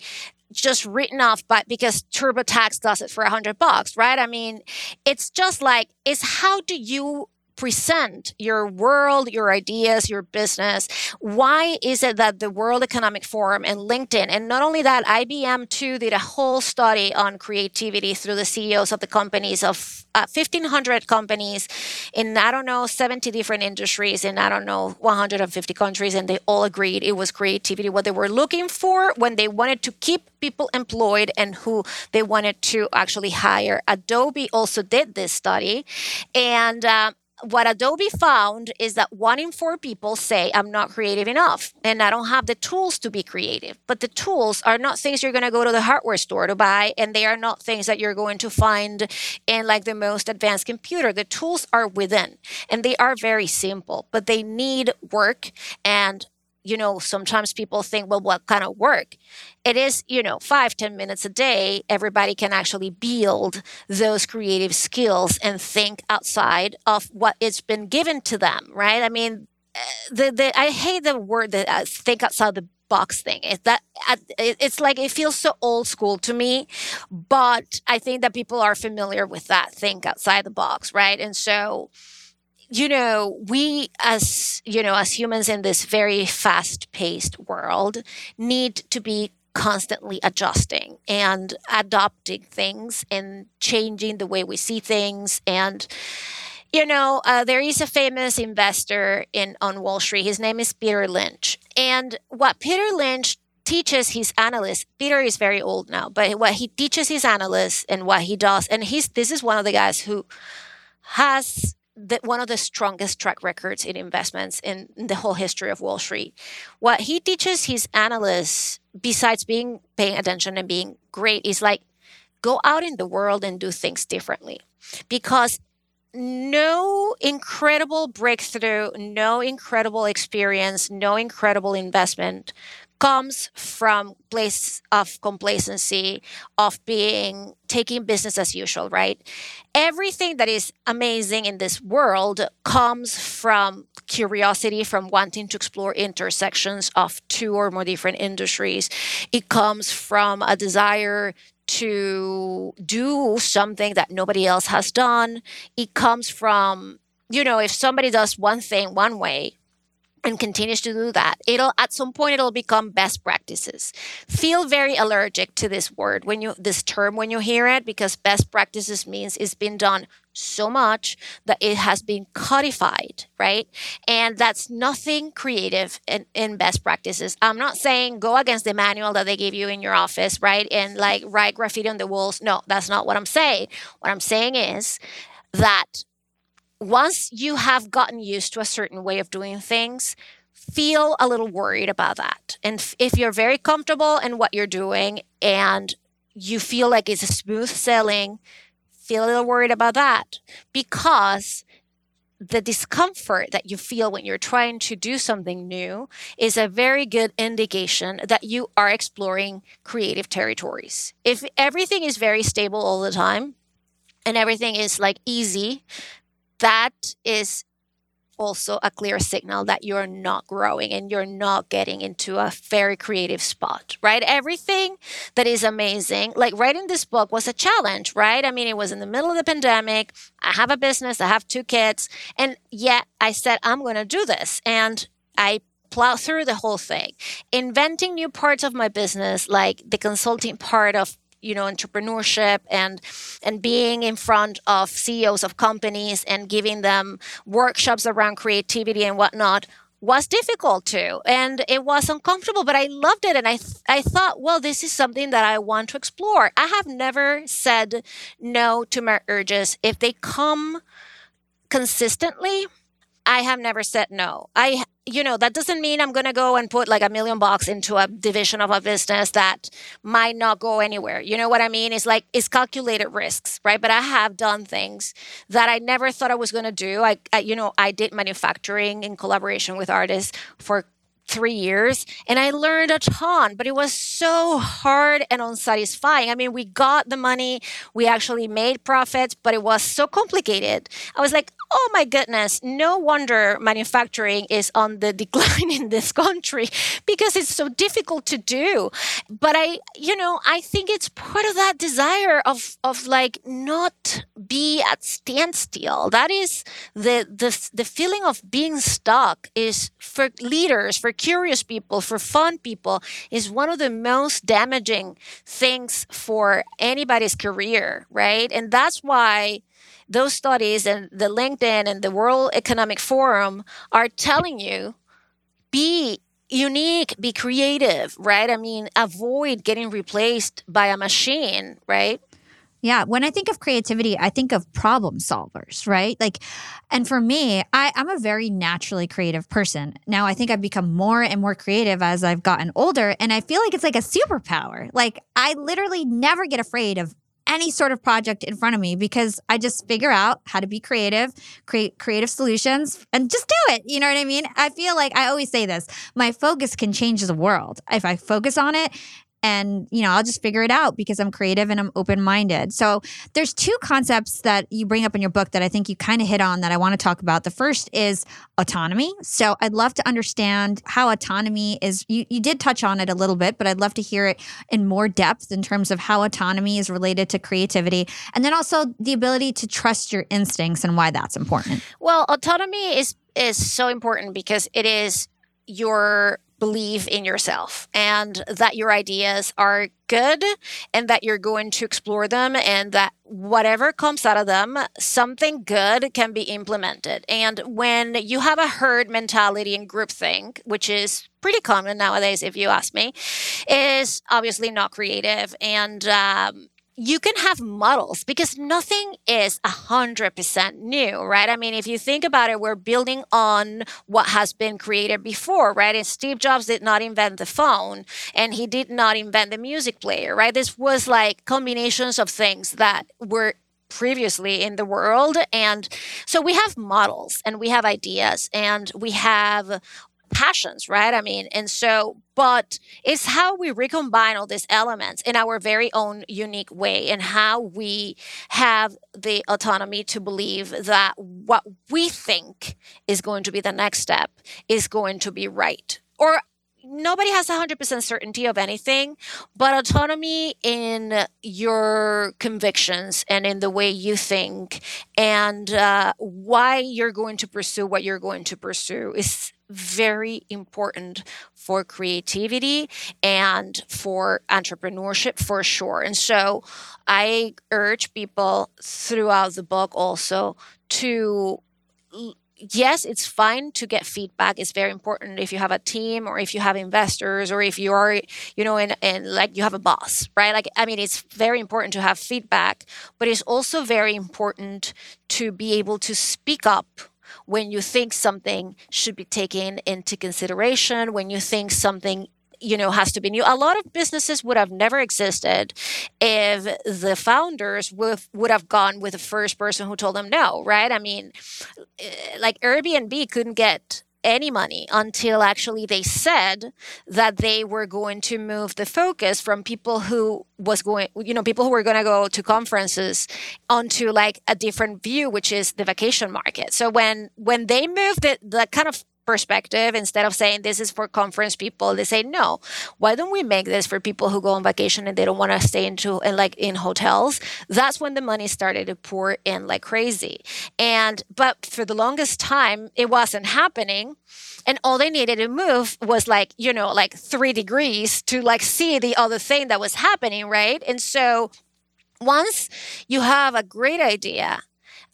just written off but because TurboTax does it for a hundred bucks, right? I mean, it's just like it's how do you present your world, your ideas, your business. Why is it that the World Economic Forum and LinkedIn, and not only that, IBM too did a whole study on creativity through the CEOs of the companies of uh, 1,500 companies in, I don't know, 70 different industries in, I don't know, 150 countries, and they all agreed it was creativity, what they were looking for when they wanted to keep people employed and who they wanted to actually hire. Adobe also did this study. And uh, what Adobe found is that one in four people say, I'm not creative enough and I don't have the tools to be creative. But the tools are not things you're going to go to the hardware store to buy, and they are not things that you're going to find in like the most advanced computer. The tools are within and they are very simple, but they need work and you know, sometimes people think, well, what kind of work? It is, you know, five ten minutes a day. Everybody can actually build those creative skills and think outside of what it's been given to them, right? I mean, eh, the, the I hate the word that uh, think outside the box thing. It, that it's like it feels so old school to me, but I think that people are familiar with that think outside the box, right? And so you know, we as, you know, as humans in this very fast paced world need to be constantly adjusting and adopting things and changing the way we see things. And you know uh, there is a famous investor in on wall street. His name is peter lynch. And what peter lynch teaches his analysts peter is very old now but what he teaches his analysts and what he does and he's this is one of the guys who has the, one of the strongest track records in investments in the whole history of Wall Street. What he teaches his analysts, besides being paying attention and being great, is like go out in the world and do things differently. Because no incredible breakthrough, no incredible experience, no incredible investment comes from place of complacency of being taking business as usual right? Everything that is amazing in this world comes from curiosity from wanting to explore intersections of two or more different industries. It comes from a desire to do something that nobody else has done. It comes from you know if somebody does one thing one way and continues to do that it'll at some point it'll become best practices. Feel very allergic to this word when you this term when you hear it because best practices means it's been done so much that it has been codified right? And that's nothing creative in, in best practices. I'm not saying go against the manual that they give you in your office right? And like write graffiti on the walls. No that's not what i'm saying. What i'm saying is that once you have gotten used to a certain way of doing things, feel a little worried about that. And if you're very comfortable in what you're doing and you feel like it's a smooth sailing, feel a little worried about that because the discomfort that you feel when you're trying to do something new is a very good indication that you are exploring creative territories. If everything is very stable all the time and everything is like easy, that is also a clear signal that you're not growing and you're not getting into a very creative spot, right? Everything that is amazing, like writing this book was a challenge, right? I mean, it was in the middle of the pandemic. I have a business, I have two kids, and yet I said, I'm going to do this. And I plow through the whole thing, inventing new parts of my business, like the consulting part of you know entrepreneurship and and being in front of CEOs of companies and giving them workshops around creativity and whatnot was difficult too. And it was uncomfortable but i loved it. And i th- i thought well this is something that i want to explore. I have never said no to my urges. If they come consistently i have never said no. I you know, that doesn't mean I'm going to go and put like a million bucks into a division of a business that might not go anywhere. You know what I mean? It's like, it's calculated risks, right? But I have done things that I never thought I was going to do. I, I, you know, I did manufacturing in collaboration with artists for three years and I learned a ton, but it was so hard and unsatisfying. I mean, we got the money, we actually made profits, but it was so complicated. I was like, oh my goodness, no wonder manufacturing is on the decline in this country because it's so difficult to do. But I, you know, I think it's part of that desire of of like not be at standstill. That is the the the feeling of being stuck is for leaders, for curious people, for fun people, is one of the most damaging things for anybody's career, right? And that's why those studies and the LinkedIn and the World Economic Forum are telling you be unique, be creative, right? I mean, avoid getting replaced by a machine, right? Yeah. When I think of creativity, I think of problem solvers, right? Like, and for me, I, I'm a very naturally creative person. Now, I think I've become more and more creative as I've gotten older. And I feel like it's like a superpower. Like, I literally never get afraid of any sort of project in front of me because I just figure out how to be creative, create creative solutions, and just do it. You know what I mean? I feel like I always say this my focus can change the world. If I focus on it, and you know i'll just figure it out because i'm creative and i'm open-minded. So there's two concepts that you bring up in your book that i think you kind of hit on that i want to talk about. The first is autonomy. So i'd love to understand how autonomy is you, you did touch on it a little bit but i'd love to hear it in more depth in terms of how autonomy is related to creativity and then also the ability to trust your instincts and why that's important. Well autonomy is is so important because it is your believe in yourself and that your ideas are good and that you're going to explore them and that whatever comes out of them, something good can be implemented. And when you have a herd mentality and groupthink, which is pretty common nowadays, if you ask me, is obviously not creative and um, you can have models because nothing is 100% new, right? I mean, if you think about it, we're building on what has been created before, right? And Steve Jobs did not invent the phone and he did not invent the music player, right? This was like combinations of things that were previously in the world. And so we have models and we have ideas and we have passions, right? I mean, and so, but it's how we recombine all these elements in our very own unique way and how we have the autonomy to believe that what we think is going to be the next step is going to be right. Or nobody has 100% certainty of anything, but autonomy in your convictions and in the way you think and uh, why you're going to pursue what you're going to pursue is very important for creativity and for entrepreneurship for sure. And so I urge people throughout the book also to yes, it's fine to get feedback. It's very important if you have a team or if you have investors or if you are, you know, in like you have a boss, right? Like, I mean, it's very important to have feedback, but it's also very important to be able to speak up when you think something should be taken into consideration, when you think something you know has to be new. A lot of businesses would have never existed if the founders would, would have gone with the first person who told them no right? I mean eh, like airbnb couldn't get any money until actually they said that they were going to move the focus from people who was going you know people who were going to go to conferences onto like a different view which is the vacation market. So when when they moved it the kind of perspective instead of saying this is for conference people they say no. Why don't we make this for people who go on vacation and they don't want to stay into and like in hotels? That's when the money started to pour in like crazy. And but for the longest time it wasn't happening. And all they needed to move was like you know like three degrees to like see the other thing that was happening right? And so once you have a great idea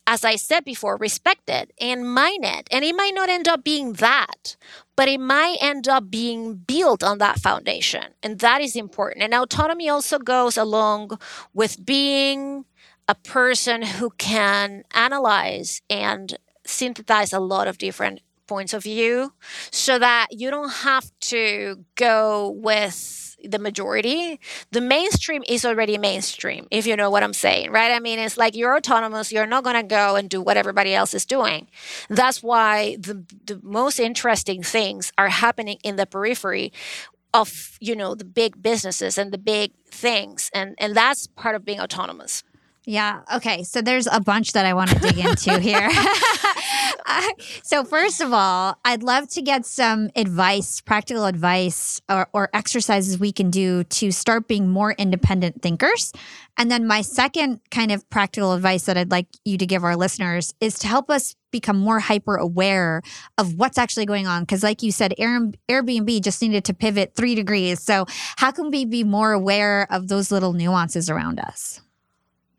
as I said before, respect it and mine it. And it might not end up being that, but it might end up being built on that foundation. And that is important. And autonomy also goes along with being a person who can analyze and synthesize a lot of different points of view so that you don't have to go with the majority, the mainstream is already mainstream, if you know what I'm saying, right? I mean, it's like you're autonomous, you're not going to go and do what everybody else is doing. That's why the, the most interesting things are happening in the periphery of, you know, the big businesses and the big things. And, and that's part of being autonomous. Yeah. Okay. So there's a bunch that I want to dig into here. Uh, so, first of all, I'd love to get some advice, practical advice, or, or, exercises we can do to start being more independent thinkers. And then, my second kind of practical advice that I'd like you to give our listeners is to help us become more hyper aware of what's actually going on. Because, like you said, Airbnb just needed to pivot three degrees. So, how can we be more aware of those little nuances around us?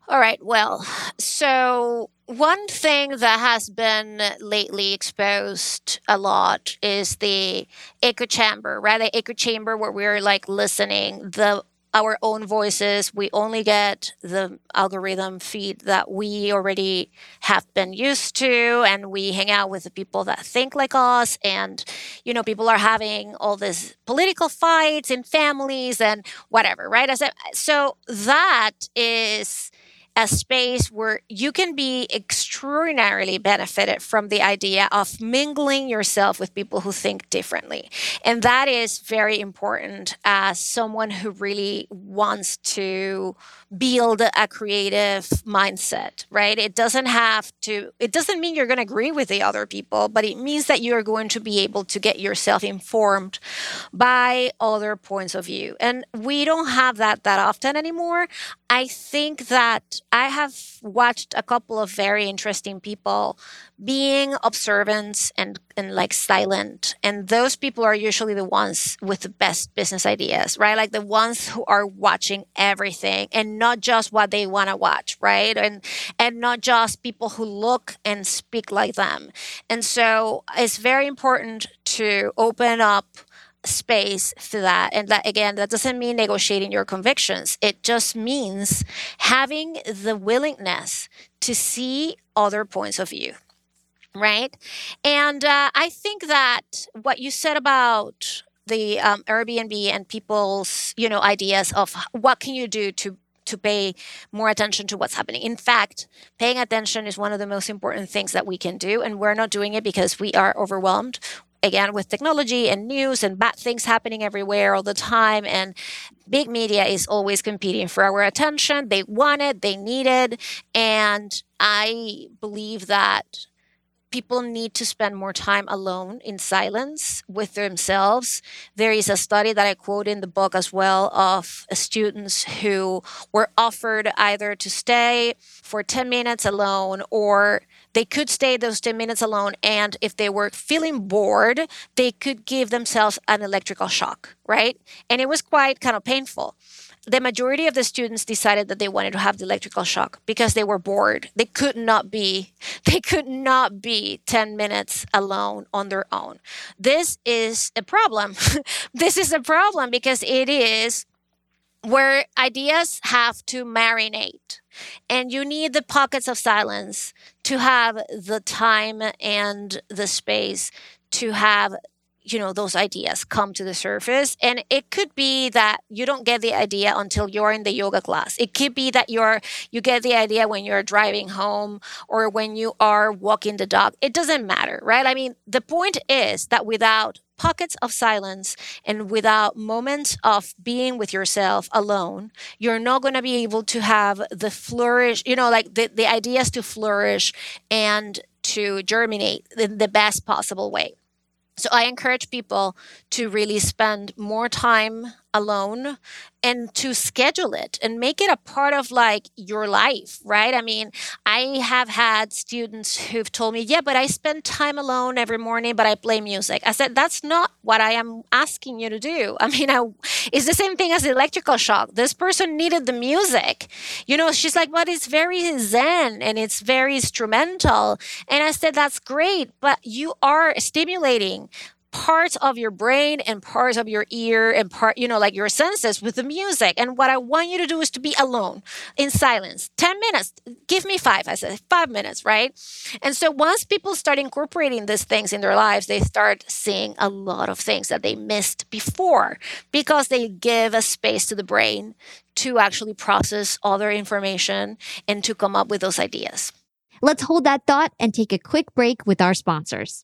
All right. Well, so one thing that has been lately exposed a lot is the echo chamber, right? The echo chamber where we're like listening the our own voices. We only get the algorithm feed that we already have been used to, and we hang out with the people that think like us. And, you know, people are having all these political fights in families and whatever, right? So that is a space where you can be extraordinarily benefited from the idea of mingling yourself with people who think differently. And that is very important as someone who really wants to build a creative mindset, right? It doesn't have to, it doesn't mean you're going to agree with the other people, but it means that you're going to be able to get yourself informed by other points of view. And we don't have that that often anymore. I think that I have watched a couple of very interesting people being observant and, and like silent. And those people are usually the ones with the best business ideas, right? Like the ones who are watching everything and not just what they want to watch, right? And and not just people who look and speak like them. And so it's very important to open up space for that. And that again, that doesn't mean negotiating your convictions. It just means having the willingness to see other points of view. Right. And uh, I think that what you said about the um, Airbnb and people's, you know, ideas of what can you do to to pay more attention to what's happening. In fact, paying attention is one of the most important things that we can do. And we're not doing it because we are overwhelmed again with technology and news and bad things happening everywhere all the time and big media is always competing for our attention. They want it they need it and i believe that people need to spend more time alone in silence with themselves. There is a study that I quote in the book as well of students who were offered either to stay for 10 minutes alone or they could stay those 10 minutes alone. And if they were feeling bored, they could give themselves an electrical shock, right? And it was quite kind of painful the majority of the students decided that they wanted to have the electrical shock because they were bored. They could not be they could not be 10 minutes alone on their own. This is a problem. this is a problem because it is where ideas have to marinate and you need the pockets of silence to have the time and the space to have you know those ideas come to the surface. And it could be that you don't get the idea until you're in the yoga class. It could be that you're you get the idea when you're driving home or when you are walking the dog. It doesn't matter right? I mean the point is that without pockets of silence and without moments of being with yourself alone you're not going to be able to have the flourish you know like the, the ideas to flourish and to germinate in the best possible way so I encourage people to really spend more time alone and to schedule it and make it a part of like your life, right? I mean, I have had students who've told me, yeah, but I spend time alone every morning, but I play music. I said, that's not what I am asking you to do. I mean, I, it's the same thing as electrical shock. This person needed the music. You know, she's like, but it's very zen and it's very instrumental. And I said, that's great, but you are stimulating parts of your brain and parts of your ear and part, you know, like your senses with the music. And what I want you to do is to be alone in silence. 10 minutes. Give me five. I said, five minutes, right? And so once people start incorporating these things in their lives, they start seeing a lot of things that they missed before because they give a space to the brain to actually process all their information and to come up with those ideas. Let's hold that thought and take a quick break with our sponsors.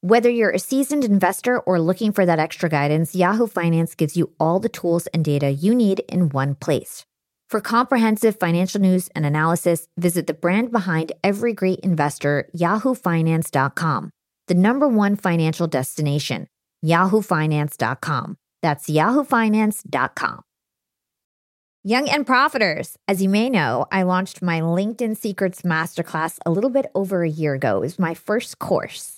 Whether you're a seasoned investor or looking for that extra guidance, Yahoo Finance gives you all the tools and data you need in one place. For comprehensive financial news and analysis, visit the brand behind every great investor, yahoofinance.com, the number one financial destination, yahoofinance.com. That's yahoofinance.com. Young and Profiters. As you may know, I launched my LinkedIn Secrets Masterclass a little bit over a year ago. It was my first course.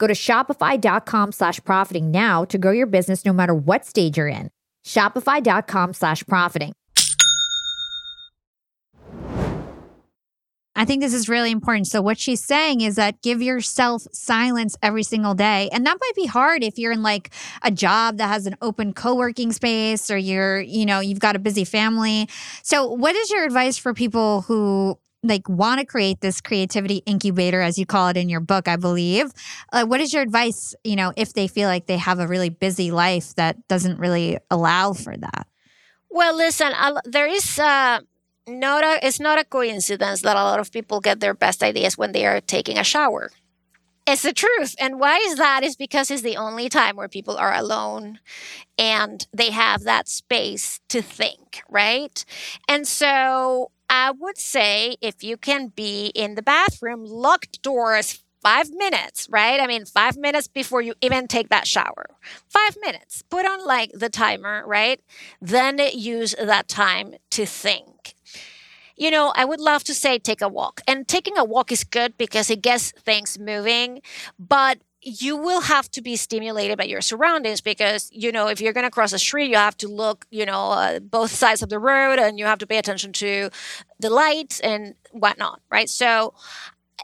Go to shopify.com slash profiting now to grow your business no matter what stage you're in. Shopify.com slash profiting. I think this is really important. So, what she's saying is that give yourself silence every single day. And that might be hard if you're in like a job that has an open co working space or you're, you know, you've got a busy family. So, what is your advice for people who like want to create this creativity incubator as you call it in your book i believe uh, what is your advice you know if they feel like they have a really busy life that doesn't really allow for that well listen I'll, there is uh, not a, it's not a coincidence that a lot of people get their best ideas when they are taking a shower. It's the truth. And why is that? Is because it's the only time where people are alone and they have that space to think, right? And so I would say if you can be in the bathroom, locked doors, five minutes, right? I mean, five minutes before you even take that shower. Five minutes. Put on like the timer, right? Then use that time to think you know, I would love to say take a walk. And taking a walk is good because it gets things moving, but you will have to be stimulated by your surroundings because you know if you're going to cross a street you have to look you know uh, both sides of the road and you have to pay attention to the lights and whatnot right so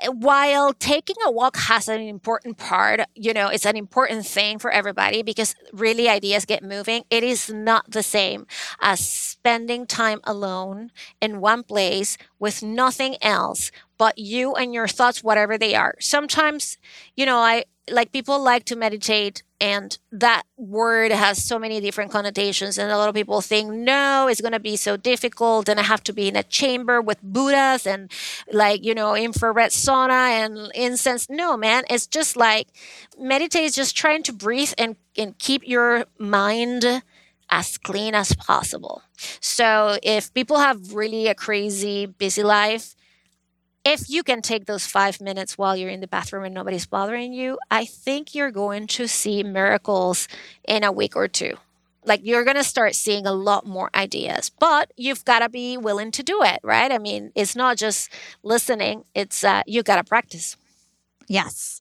while taking a walk has an important part, you know, it's an important thing for everybody because really ideas get moving. It is not the same as spending time alone in one place with nothing else but you and your thoughts, whatever they are. Sometimes, you know, I like people like to meditate and that word has so many different connotations and a lot of people think no it's going to be so difficult and i have to be in a chamber with buddhas and like you know infrared sauna and incense. No man it's just like meditate is just trying to breathe and, and keep your mind as clean as possible. So if people have really a crazy busy life if you can take those five minutes while you're in the bathroom and nobody's bothering you, I think you're going to see miracles in a week or two. Like you're going to start seeing a lot more ideas, but you've got to be willing to do it, right? I mean, it's not just listening, it's uh, you got to practice. Yes.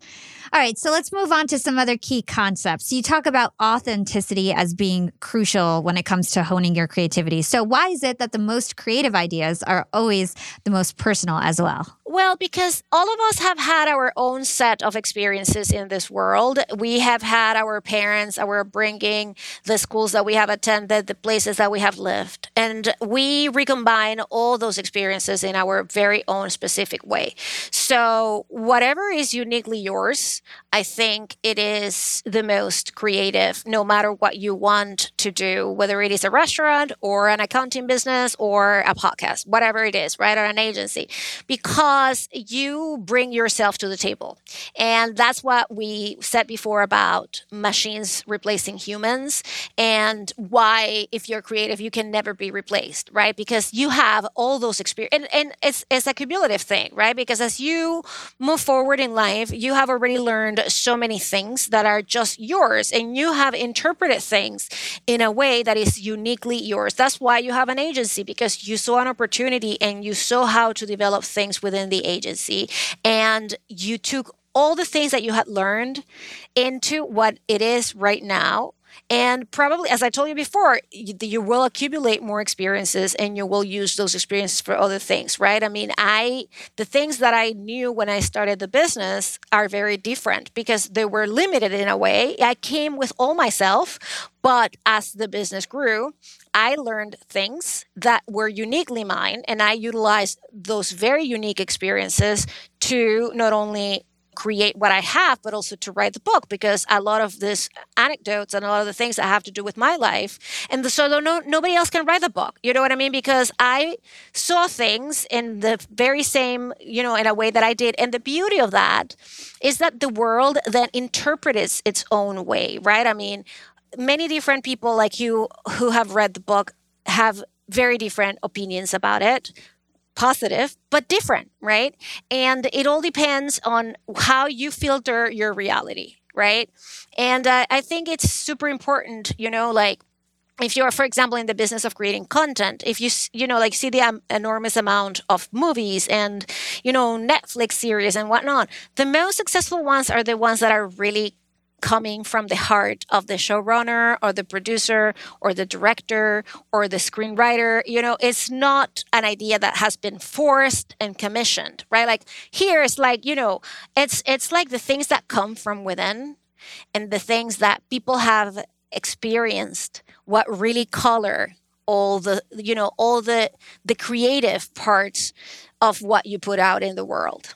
All right, so let's move on to some other key concepts. You talk about authenticity as being crucial when it comes to honing your creativity. So, why is it that the most creative ideas are always the most personal as well? Well, because all of us have had our own set of experiences in this world. We have had our parents, our upbringing, the schools that we have attended, the places that we have lived. And we recombine all those experiences in our very own specific way. So, whatever is uniquely yours, I think it is the most creative, no matter what you want to do, whether it is a restaurant or an accounting business or a podcast, whatever it is, right? Or an agency. Because you bring yourself to the table. And that's what we said before about machines replacing humans and why, if you're creative, you can never be replaced, right? Because you have all those experience. And, and it's, it's a cumulative thing, right? Because as you move forward in life, you have already learned so many things that are just yours and you have interpreted things in a way that is uniquely yours. That's why you have an agency because you saw an opportunity and you saw how to develop things within the agency and you took all the things that you had learned into what it is right now and probably, as I told you before, you, you, will accumulate more experiences and you will use those experiences for other things, right? I mean, I, the things that I knew when I started the business are very different because they were limited in a way. I came with all myself, but as the business grew, I learned things that were uniquely mine and I utilized those very unique experiences to not only create what I have, but also to write the book because a lot of this anecdotes and a lot of the things that have to do with my life. And so no, nobody else can write the book. You know what I mean? Because I saw things in the very same, you know, in a way that I did. And the beauty of that is that the world then interprets its own way, right? I mean, many different people like you who have read the book have very different opinions about it positive but different, right? And it all depends on how you filter your reality, right? And uh, I think it's super important, you know, like if you're for example in the business of creating content if you you know like see the um, enormous amount of movies and you know netflix series and whatnot the most successful ones are the ones that are really coming from the heart of the showrunner or the producer or the director or the screenwriter. You know, it's not an idea that has been forced and commissioned, right? Like here it's like, you know, it's it's like the things that come from within and the things that people have experienced what really color all the you know all the the creative parts of what you put out in the world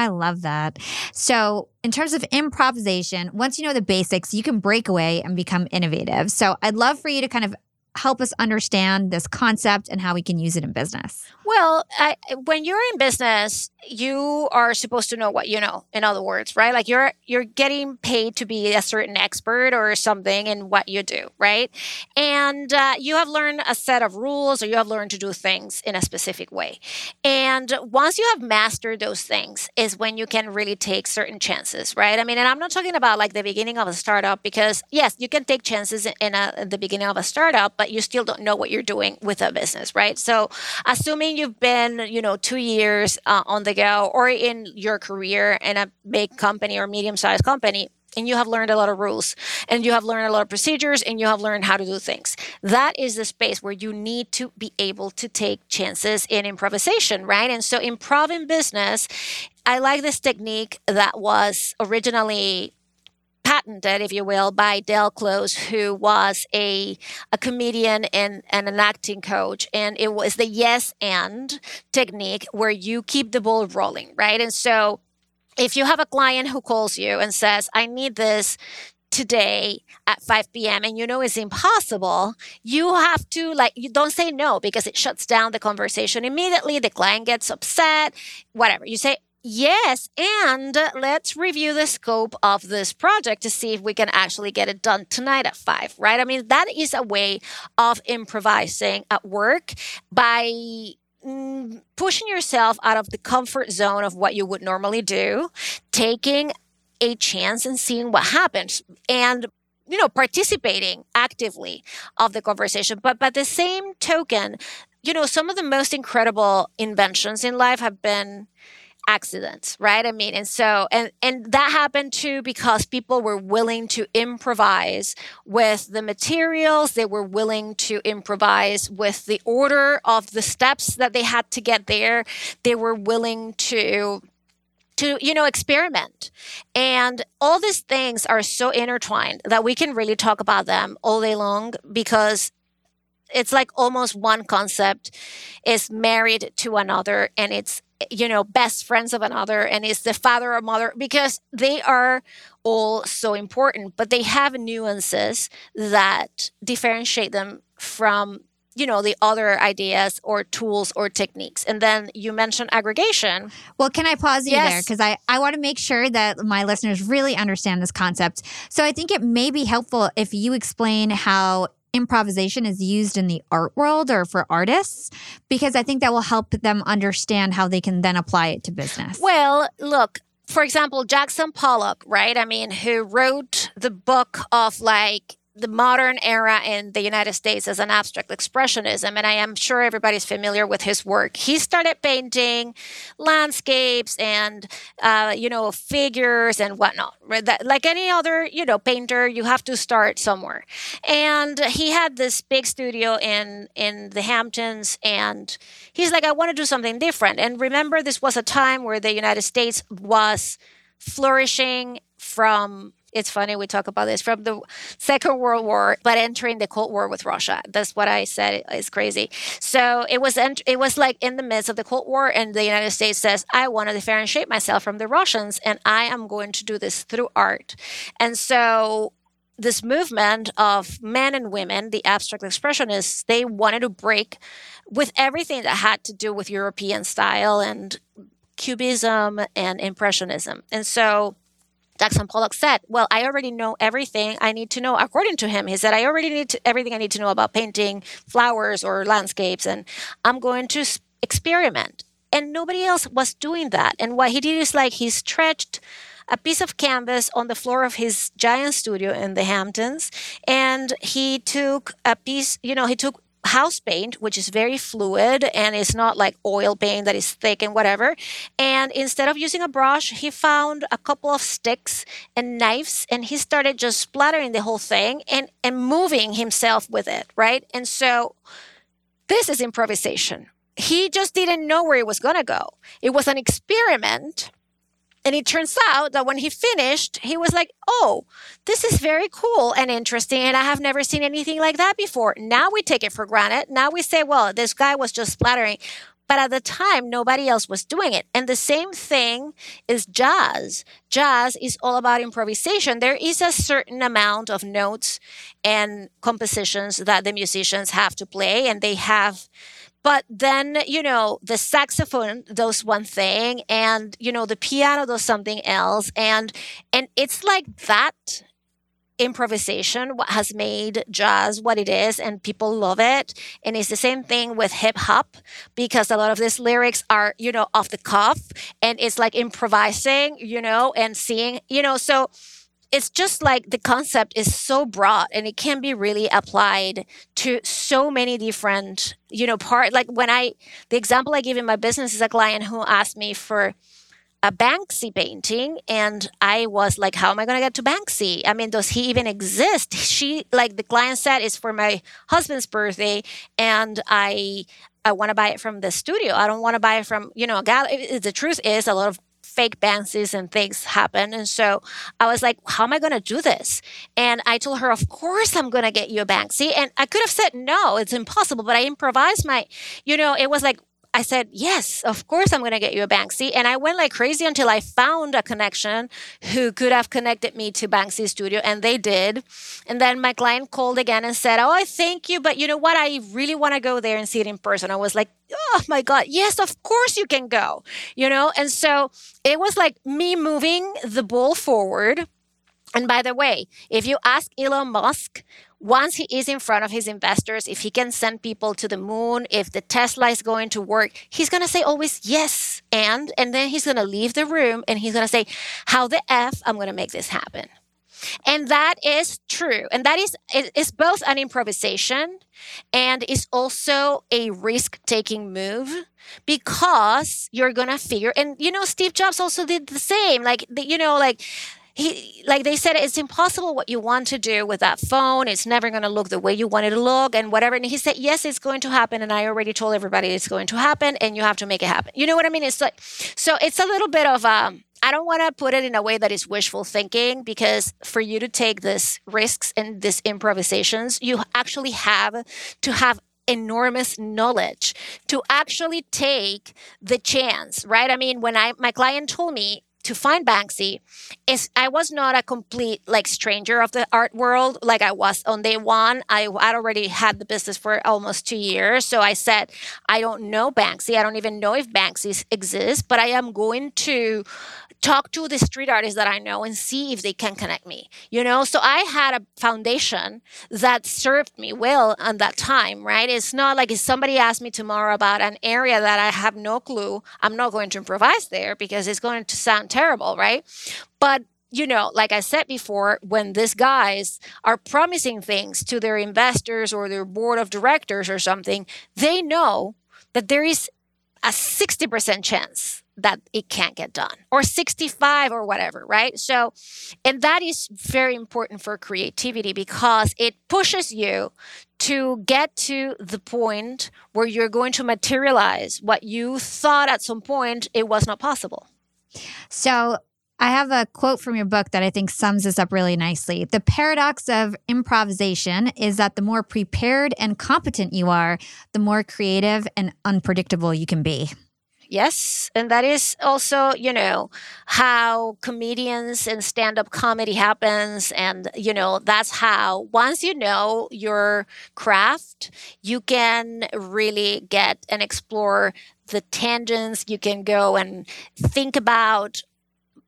I love that. So, in terms of improvisation, once you know the basics, you can break away and become innovative. So, I'd love for you to kind of help us understand this concept and how we can use it in business. Well, I, when you're in business, you are supposed to know what you know. In other words, right? Like you're you're getting paid to be a certain expert or something in what you do, right? And uh, you have learned a set of rules, or you have learned to do things in a specific way. And once you have mastered those things, is when you can really take certain chances, right? I mean, and I'm not talking about like the beginning of a startup because yes, you can take chances in, a, in the beginning of a startup, but you still don't know what you're doing with a business, right? So, assuming you've been, you know, two years uh, on the go or in your career in a big company or medium sized company, and you have learned a lot of rules and you have learned a lot of procedures and you have learned how to do things. That is the space where you need to be able to take chances in improvisation, right? And so, improv in business, I like this technique that was originally patented, if you will, by Del Close, who was a, a comedian and, and an acting coach. And it was the yes and technique where you keep the ball rolling, right? And so if you have a client who calls you and says, I need this today at 5 p.m. and you know it's impossible, you have to like you don't say no because it shuts down the conversation immediately. The client gets upset, whatever. You say, Yes, and let's review the scope of this project to see if we can actually get it done tonight at five, right? I mean, that is a way of improvising at work by mm, pushing yourself out of the comfort zone of what you would normally do, taking a chance and seeing what happens. And you know participating actively of the conversation but by the same token you know some of the most incredible inventions in life have been accidents right? I mean and so and and that happened too because people were willing to improvise with the materials. They were willing to improvise with the order of the steps that they had to get there. They were willing to to you know experiment. And all these things are so intertwined that we can really talk about them all day long because it's like almost one concept is married to another and it's you know best friends of another and it's the father or mother because they are all so important but they have nuances that differentiate them from you know the other ideas or tools or techniques. And then you mentioned aggregation. Well can i pause you yes. there because i, I want to make sure that my listeners really understand this concept. So i think it may be helpful if you explain how improvisation is used in the art world or for artists because i think that will help them understand how they can then apply it to business. Well look for example jackson pollock right? I mean who wrote the book of like the modern era in the United States as an abstract expressionism, and I am sure everybody's familiar with his work. He started painting landscapes and uh, you know figures and whatnot. That, like any other you know painter, you have to start somewhere. And he had this big studio in in the Hamptons, and he's like, I want to do something different. And remember, this was a time where the United States was flourishing from it's funny we talk about this from the Second World War, but entering the Cold War with Russia. That's what I said is crazy. So it was ent- it was like in the midst of the Cold War, and the United States says, "I want to differentiate myself from the Russians, and I am going to do this through art." And so this movement of men and women, the abstract expressionists, they wanted to break with everything that had to do with European style and Cubism and Impressionism. And so Jackson Pollock said, Well, I already know everything I need to know. According to him, he said, I already need to, everything I need to know about painting flowers or landscapes, and I'm going to experiment. And nobody else was doing that. And what he did is like he stretched a piece of canvas on the floor of his giant studio in the Hamptons. And he took a piece, you know, he took house paint, which is very fluid and it's not like oil paint that is thick and whatever. And instead of using a brush, he found a couple of sticks and knives and he started just splattering the whole thing and, and moving himself with it, right? And so this is improvisation. He just didn't know where it was going to go. It was an experiment and it turns out that when he finished, he was like, oh, this is very cool and interesting. And I have never seen anything like that before. Now we take it for granted. Now we say, well, this guy was just splattering. But at the time, nobody else was doing it. And the same thing is jazz. Jazz is all about improvisation. There is a certain amount of notes and compositions that the musicians have to play, and they have but then you know the saxophone does one thing and you know the piano does something else. And and it's like that improvisation what has made jazz what it is and people love it. And it's the same thing with hip hop because a lot of these lyrics are you know off the cuff and it's like improvising you know and seeing you know so it's just like the concept is so broad and it can be really applied to so many different you know part like when i the example i give in my business is a client who asked me for a banksy painting and i was like how am i going to get to banksy i mean does he even exist she like the client said is for my husband's birthday and i I want to buy it from the studio. I don't want to buy it from, you know, a gallery. The truth is, a lot of fake Banksys and things happen. And so I was like, how am I going to do this? And I told her, of course I'm going to get you a Banksy. And I could have said, no, it's impossible. But I improvised my, you know, it was like, I said, yes, of course I'm going to get you a Banksy. And I went like crazy until I found a connection who could have connected me to Banksy Studio. And they did. And then my client called again and said, oh, I thank you. But you know what? I really want to go there and see it in person. I was like, oh my God, yes, of course you can go, you know? And so it was like me moving the ball forward. And by the way, if you ask Elon Musk, once he is in front of his investors, if he can send people to the moon, if the Tesla is going to work, he's going to say always yes. And, and then he's going to leave the room and he's going to say, how the F I'm going to make this happen. And that is true. And that is it's both an improvisation and is also a risk-taking move because you're going to figure and you know Steve Jobs also did the same. Like you know like he like they said it's impossible what you want to do with that phone. It's never going to look the way you want it to look and whatever. And he said yes it's going to happen. And i already told everybody it's going to happen and you have to make it happen. You know what i mean? It's like so it's a little bit of um I don't want to put it in a way that is wishful thinking because for you to take these risks and these improvisations, you actually have to have enormous knowledge to actually take the chance, right? I mean, when I my client told me to find Banksy is I was not a complete like stranger of the art world like I was on day one. I had already had the business for almost two years. So I said, I don't know Banksy. I don't even know if Banksy exists, but I am going to talk to the street artists that I know and see if they can connect me. You know, so I had a foundation that served me well at that time, right? It's not like if somebody asked me tomorrow about an area that I have no clue, I'm not going to improvise there because it's going to sound terrible, right? But you know, like I said before, when these guys are promising things to their investors or their board of directors or something, they know that there is a 60% chance that it can't get done or 65 or whatever right so and that is very important for creativity because it pushes you to get to the point where you're going to materialize what you thought at some point it was not possible so I have a quote from your book that I think sums this up really nicely. The paradox of improvisation is that the more prepared and competent you are, the more creative and unpredictable you can be. Yes. And that is also, you know, how comedians and stand up comedy happens. And, you know, that's how, once you know your craft, you can really get and explore the tangents. You can go and think about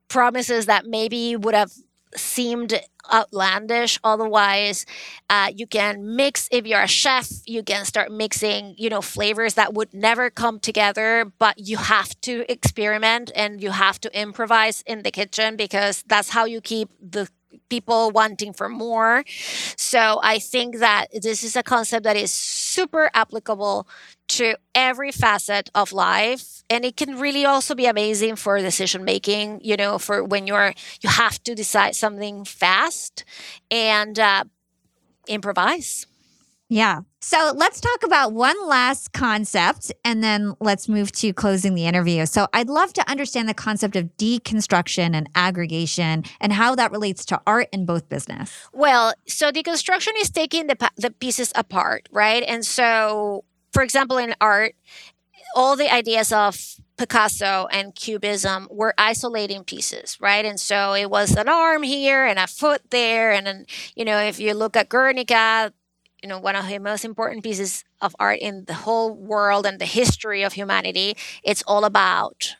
promises that maybe would have seemed outlandish. Otherwise uh, you can mix if you're a chef you can start mixing you know flavors that would never come together but you have to experiment and you have to improvise in the kitchen because that's how you keep the people wanting for more. So i think that this is a concept that is super applicable to every facet of life and it can really also be amazing for decision making you know for when you're you have to decide something fast and uh, improvise yeah so let's talk about one last concept and then let's move to closing the interview. So I'd love to understand the concept of deconstruction and aggregation and how that relates to art in both business. Well, so deconstruction is taking the, the pieces apart, right? And so, for example, in art, all the ideas of Picasso and Cubism were isolating pieces, right? And so it was an arm here and a foot there. And then, you know, if you look at Guernica, you know one of the most important pieces of art in the whole world and the history of humanity it's all about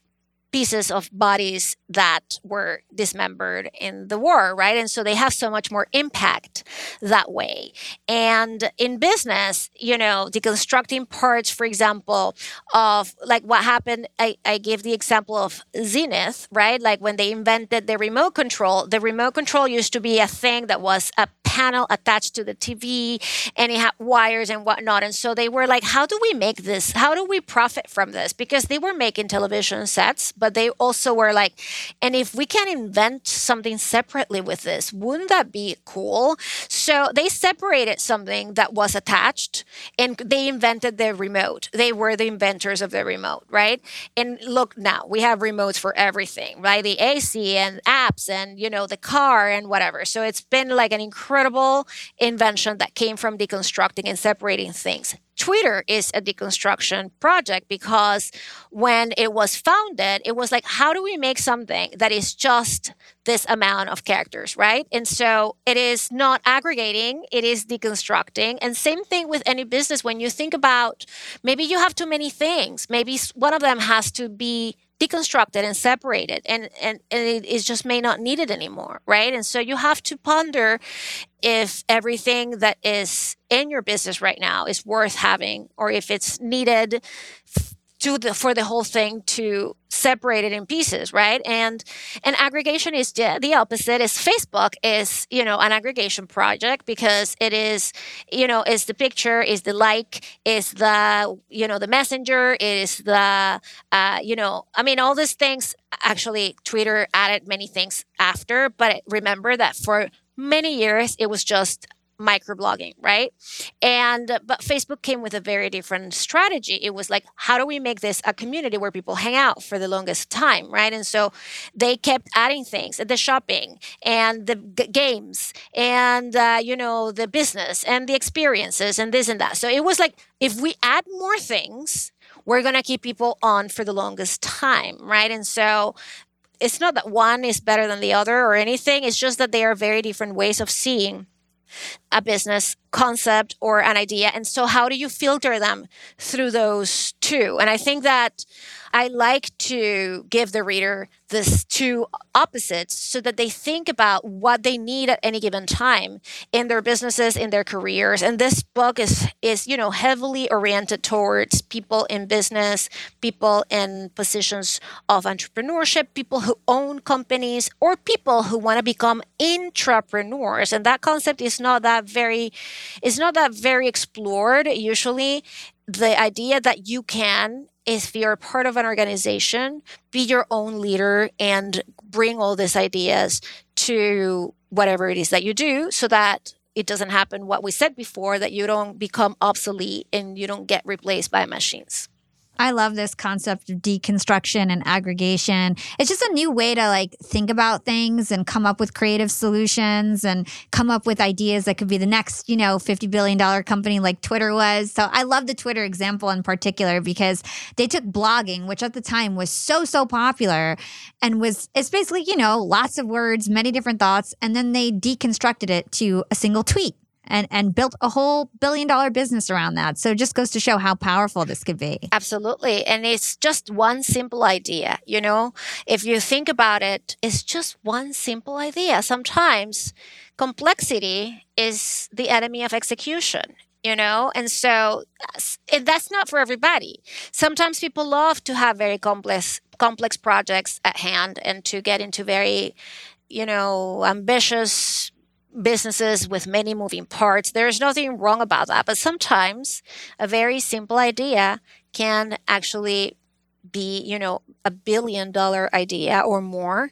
pieces of bodies that were dismembered in the war, right? And so they have so much more impact that way. And in business, you know, deconstructing parts, for example, of like what happened, I, I gave the example of Zenith, right? Like when they invented the remote control, the remote control used to be a thing that was a panel attached to the TV and it had wires and whatnot. And so they were like, how do we make this? How do we profit from this? Because they were making television sets but they also were like, and if we can invent something separately with this, wouldn't that be cool? So they separated something that was attached and they invented the remote. They were the inventors of the remote, right? And look now, we have remotes for everything, right? The AC and apps and, you know, the car and whatever. So it's been like an incredible invention that came from deconstructing and separating things. Twitter is a deconstruction project because when it was founded, it was like, how do we make something that is just this amount of characters, right? And so it is not aggregating, it is deconstructing. And same thing with any business. When you think about maybe you have too many things, maybe one of them has to be deconstructed and separated and, and, and it is just may not need it anymore right? And so you have to ponder if everything that is in your business right now is worth having or if it's needed to the for the whole thing to separate it in pieces right? And and aggregation is the, the opposite. Is facebook is you know an aggregation project because it is you know is the picture is the like is the you know the messenger is the uh, you know i mean all these things actually twitter added many things after but remember that for many years it was just microblogging, right? And but Facebook came with a very different strategy. It was like, how do we make this a community where people hang out for the longest time, right? And so they kept adding things, the shopping and the g- games and uh, you know the business and the experiences and this and that. So it was like if we add more things, we're gonna keep people on for the longest time, right? And so it's not that one is better than the other or anything. It's just that they are very different ways of seeing a business concept or an idea. And so, how do you filter them through those two? And I think that I like to give the reader this two opposites so that they think about what they need at any given time in their businesses, in their careers. And this book is is, you know, heavily oriented towards people in business, people in positions of entrepreneurship, people who own companies, or people who want to become intrapreneurs. And that concept is not that very is not that very explored usually. The idea that you can if you're part of an organization, be your own leader and bring all these ideas to whatever it is that you do so that it doesn't happen what we said before that you don't become obsolete and you don't get replaced by machines. I love this concept of deconstruction and aggregation. It's just a new way to like think about things and come up with creative solutions and come up with ideas that could be the next, you know, $50 billion company like Twitter was. So I love the Twitter example in particular because they took blogging, which at the time was so, so popular and was, it's basically, you know, lots of words, many different thoughts. And then they deconstructed it to a single tweet and and built a whole billion dollar business around that. So it just goes to show how powerful this could be. Absolutely. And it's just one simple idea, you know? If you think about it, it's just one simple idea. Sometimes complexity is the enemy of execution you know and so that's not for everybody sometimes people love to have very complex complex projects at hand and to get into very you know ambitious businesses with many moving parts. There's nothing wrong about that. But sometimes a very simple idea can actually be, you know, a billion dollar idea or more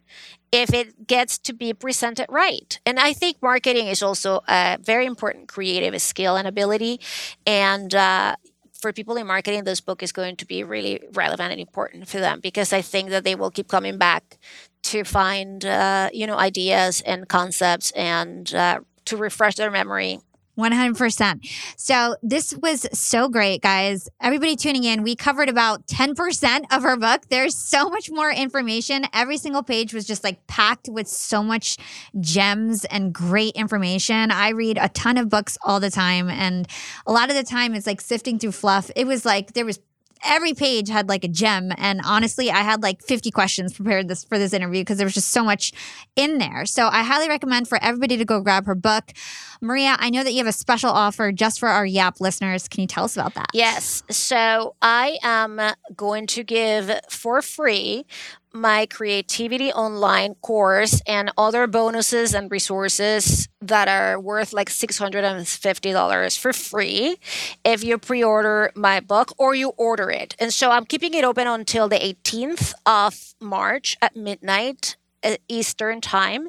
if it gets to be presented right. And I think marketing is also a very important creative skill and ability. And, uh, for people in marketing, this book is going to be really relevant and important for them because I think that they will keep coming back to find uh, you know ideas and concepts and uh, to refresh their memory 100%. So this was so great, guys. Everybody tuning in, we covered about 10% of her book. There's so much more information. Every single page was just like packed with so much gems and great information. I read a ton of books all the time. And a lot of the time it's like sifting through fluff. It was like there was every page had like a gem and honestly i had like 50 questions prepared this for this interview because there was just so much in there. So i highly recommend for everybody to go grab her book. Maria i know that you have a special offer just for our yap listeners. Can you tell us about that? Yes. So i am going to give for free my creativity online course and other bonuses and resources that are worth like $650 for free if you pre-order my book or you order it. And so I'm keeping it open until the 18th of March at midnight uh, Eastern time.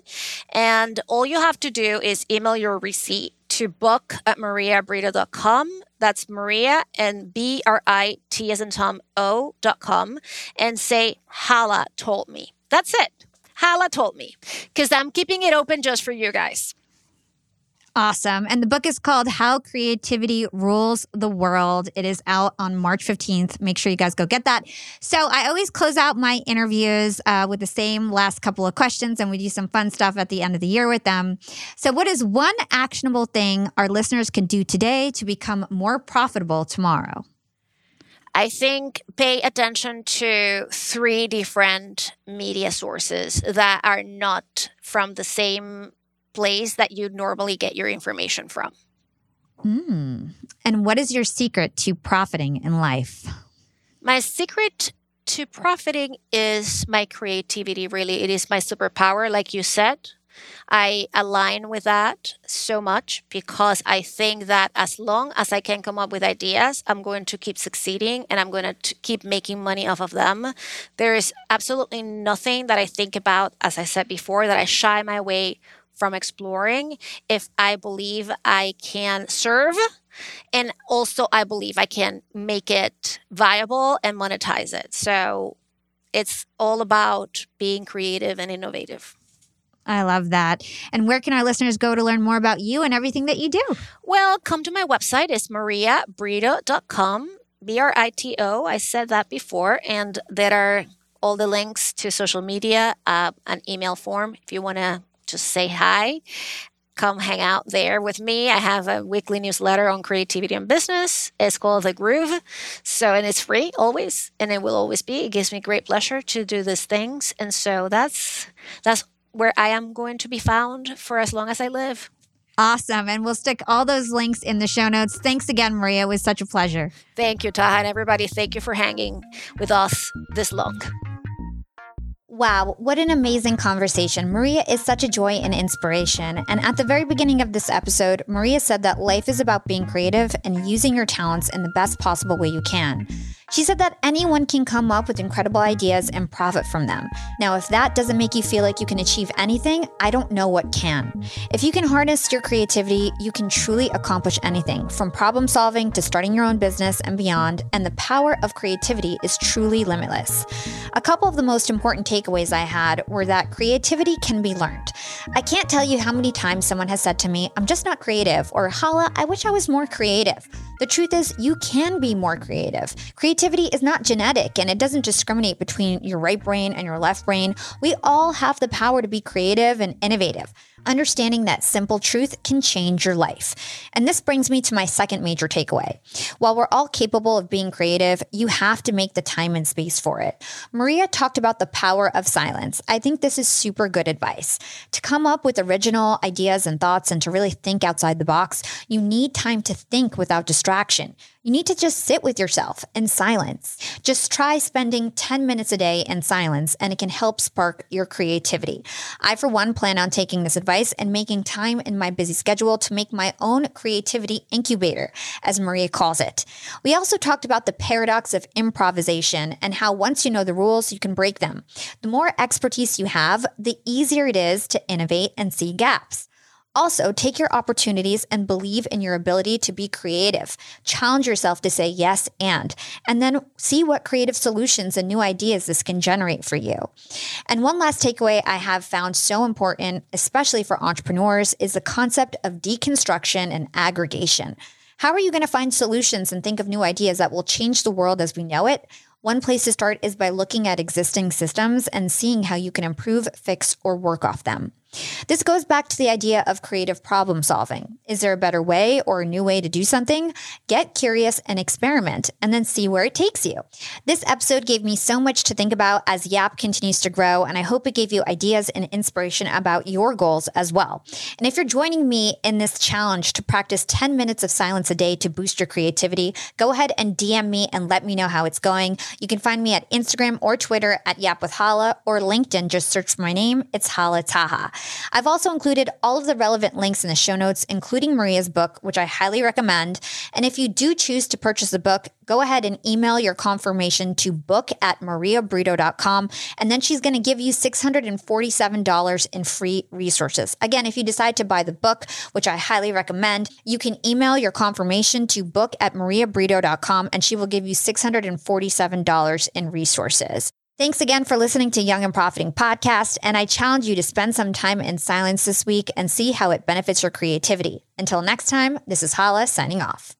And all you have to do is email your receipt to book at mariabrito.com. That's Maria and B R I T as in Tom O.com and say, Hala told me. That's it. Hala told me because I'm keeping it open just for you guys. Awesome. And the book is called How Creativity Rules the World. It is out on March 15th. Make sure you guys go get that. So I always close out my interviews uh, with the same last couple of questions, and we do some fun stuff at the end of the year with them. So, what is one actionable thing our listeners can do today to become more profitable tomorrow? I think pay attention to three different media sources that are not from the same place that you normally get your information from. Mm. And what is your secret to profiting in life? My secret to profiting is my creativity, really. It is my superpower, like you said. I align with that so much because I think that as long as I can come up with ideas, I'm going to keep succeeding and I'm going to keep making money off of them. There is absolutely nothing that I think about, as I said before, that I shy my way from exploring if I believe I can serve. And also, I believe I can make it viable and monetize it. So it's all about being creative and innovative. I love that. And where can our listeners go to learn more about you and everything that you do? Well, come to my website. It's mariabrito.com, B R I T O. I said that before. And there are all the links to social media, uh, an email form if you want to just say hi. Come hang out there with me. I have a weekly newsletter on creativity and business. It's called The Groove. So, and it's free always, and it will always be. It gives me great pleasure to do these things. And so that's that's where I am going to be found for as long as I live. Awesome. And we'll stick all those links in the show notes. Thanks again, Maria. It was such a pleasure. Thank you, Taha. And everybody, thank you for hanging with us this long. Wow, what an amazing conversation. Maria is such a joy and inspiration. And at the very beginning of this episode, Maria said that life is about being creative and using your talents in the best possible way you can. She said that anyone can come up with incredible ideas and profit from them. Now, if that doesn't make you feel like you can achieve anything, I don't know what can. If you can harness your creativity, you can truly accomplish anything from problem solving to starting your own business and beyond, and the power of creativity is truly limitless. A couple of the most important takeaways I had were that creativity can be learned. I can't tell you how many times someone has said to me, I'm just not creative, or Hala, I wish I was more creative. The truth is, you can be more creative. Creativity is not genetic and it doesn't discriminate between your right brain and your left brain. We all have the power to be creative and innovative understanding that simple truth can change your life. And this brings me to my second major takeaway. While we're all capable of being creative, you have to make the time and space for it. Maria talked about the power of silence. I think this is super good advice. To come up with original ideas and thoughts and to really think outside the box, you need time to think without distraction. You need to just sit with yourself in silence. Just try spending 10 minutes a day in silence, and it can help spark your creativity. I, for one, plan on taking this advice and making time in my busy schedule to make my own creativity incubator, as Maria calls it. We also talked about the paradox of improvisation and how once you know the rules, you can break them. The more expertise you have, the easier it is to innovate and see gaps. Also, take your opportunities and believe in your ability to be creative. Challenge yourself to say yes and, and then see what creative solutions and new ideas this can generate for you. And one last takeaway I have found so important, especially for entrepreneurs, is the concept of deconstruction and aggregation. How are you going to find solutions and think of new ideas that will change the world as we know it? One place to start is by looking at existing systems and seeing how you can improve, fix, or work off them. This goes back to the idea of creative problem solving. Is there a better way or a new way to do something? Get curious and experiment, and then see where it takes you. This episode gave me so much to think about as Yap continues to grow, and I hope it gave you ideas and inspiration about your goals as well. And if you're joining me in this challenge to practice 10 minutes of silence a day to boost your creativity, go ahead and DM me and let me know how it's going. You can find me at Instagram or Twitter at Yap with Hala or LinkedIn. Just search for my name. It's Hala Taha. I've also included all of the relevant links in the show notes, including Maria's book, which I highly recommend. And if you do choose to purchase the book, go ahead and email your confirmation to book at mariabrito.com. And then she's going to give you $647 in free resources. Again, if you decide to buy the book, which I highly recommend, you can email your confirmation to book at mariabrito.com and she will give you $647 in resources. Thanks again for listening to Young and Profiting Podcast, and I challenge you to spend some time in silence this week and see how it benefits your creativity. Until next time, this is Hala signing off.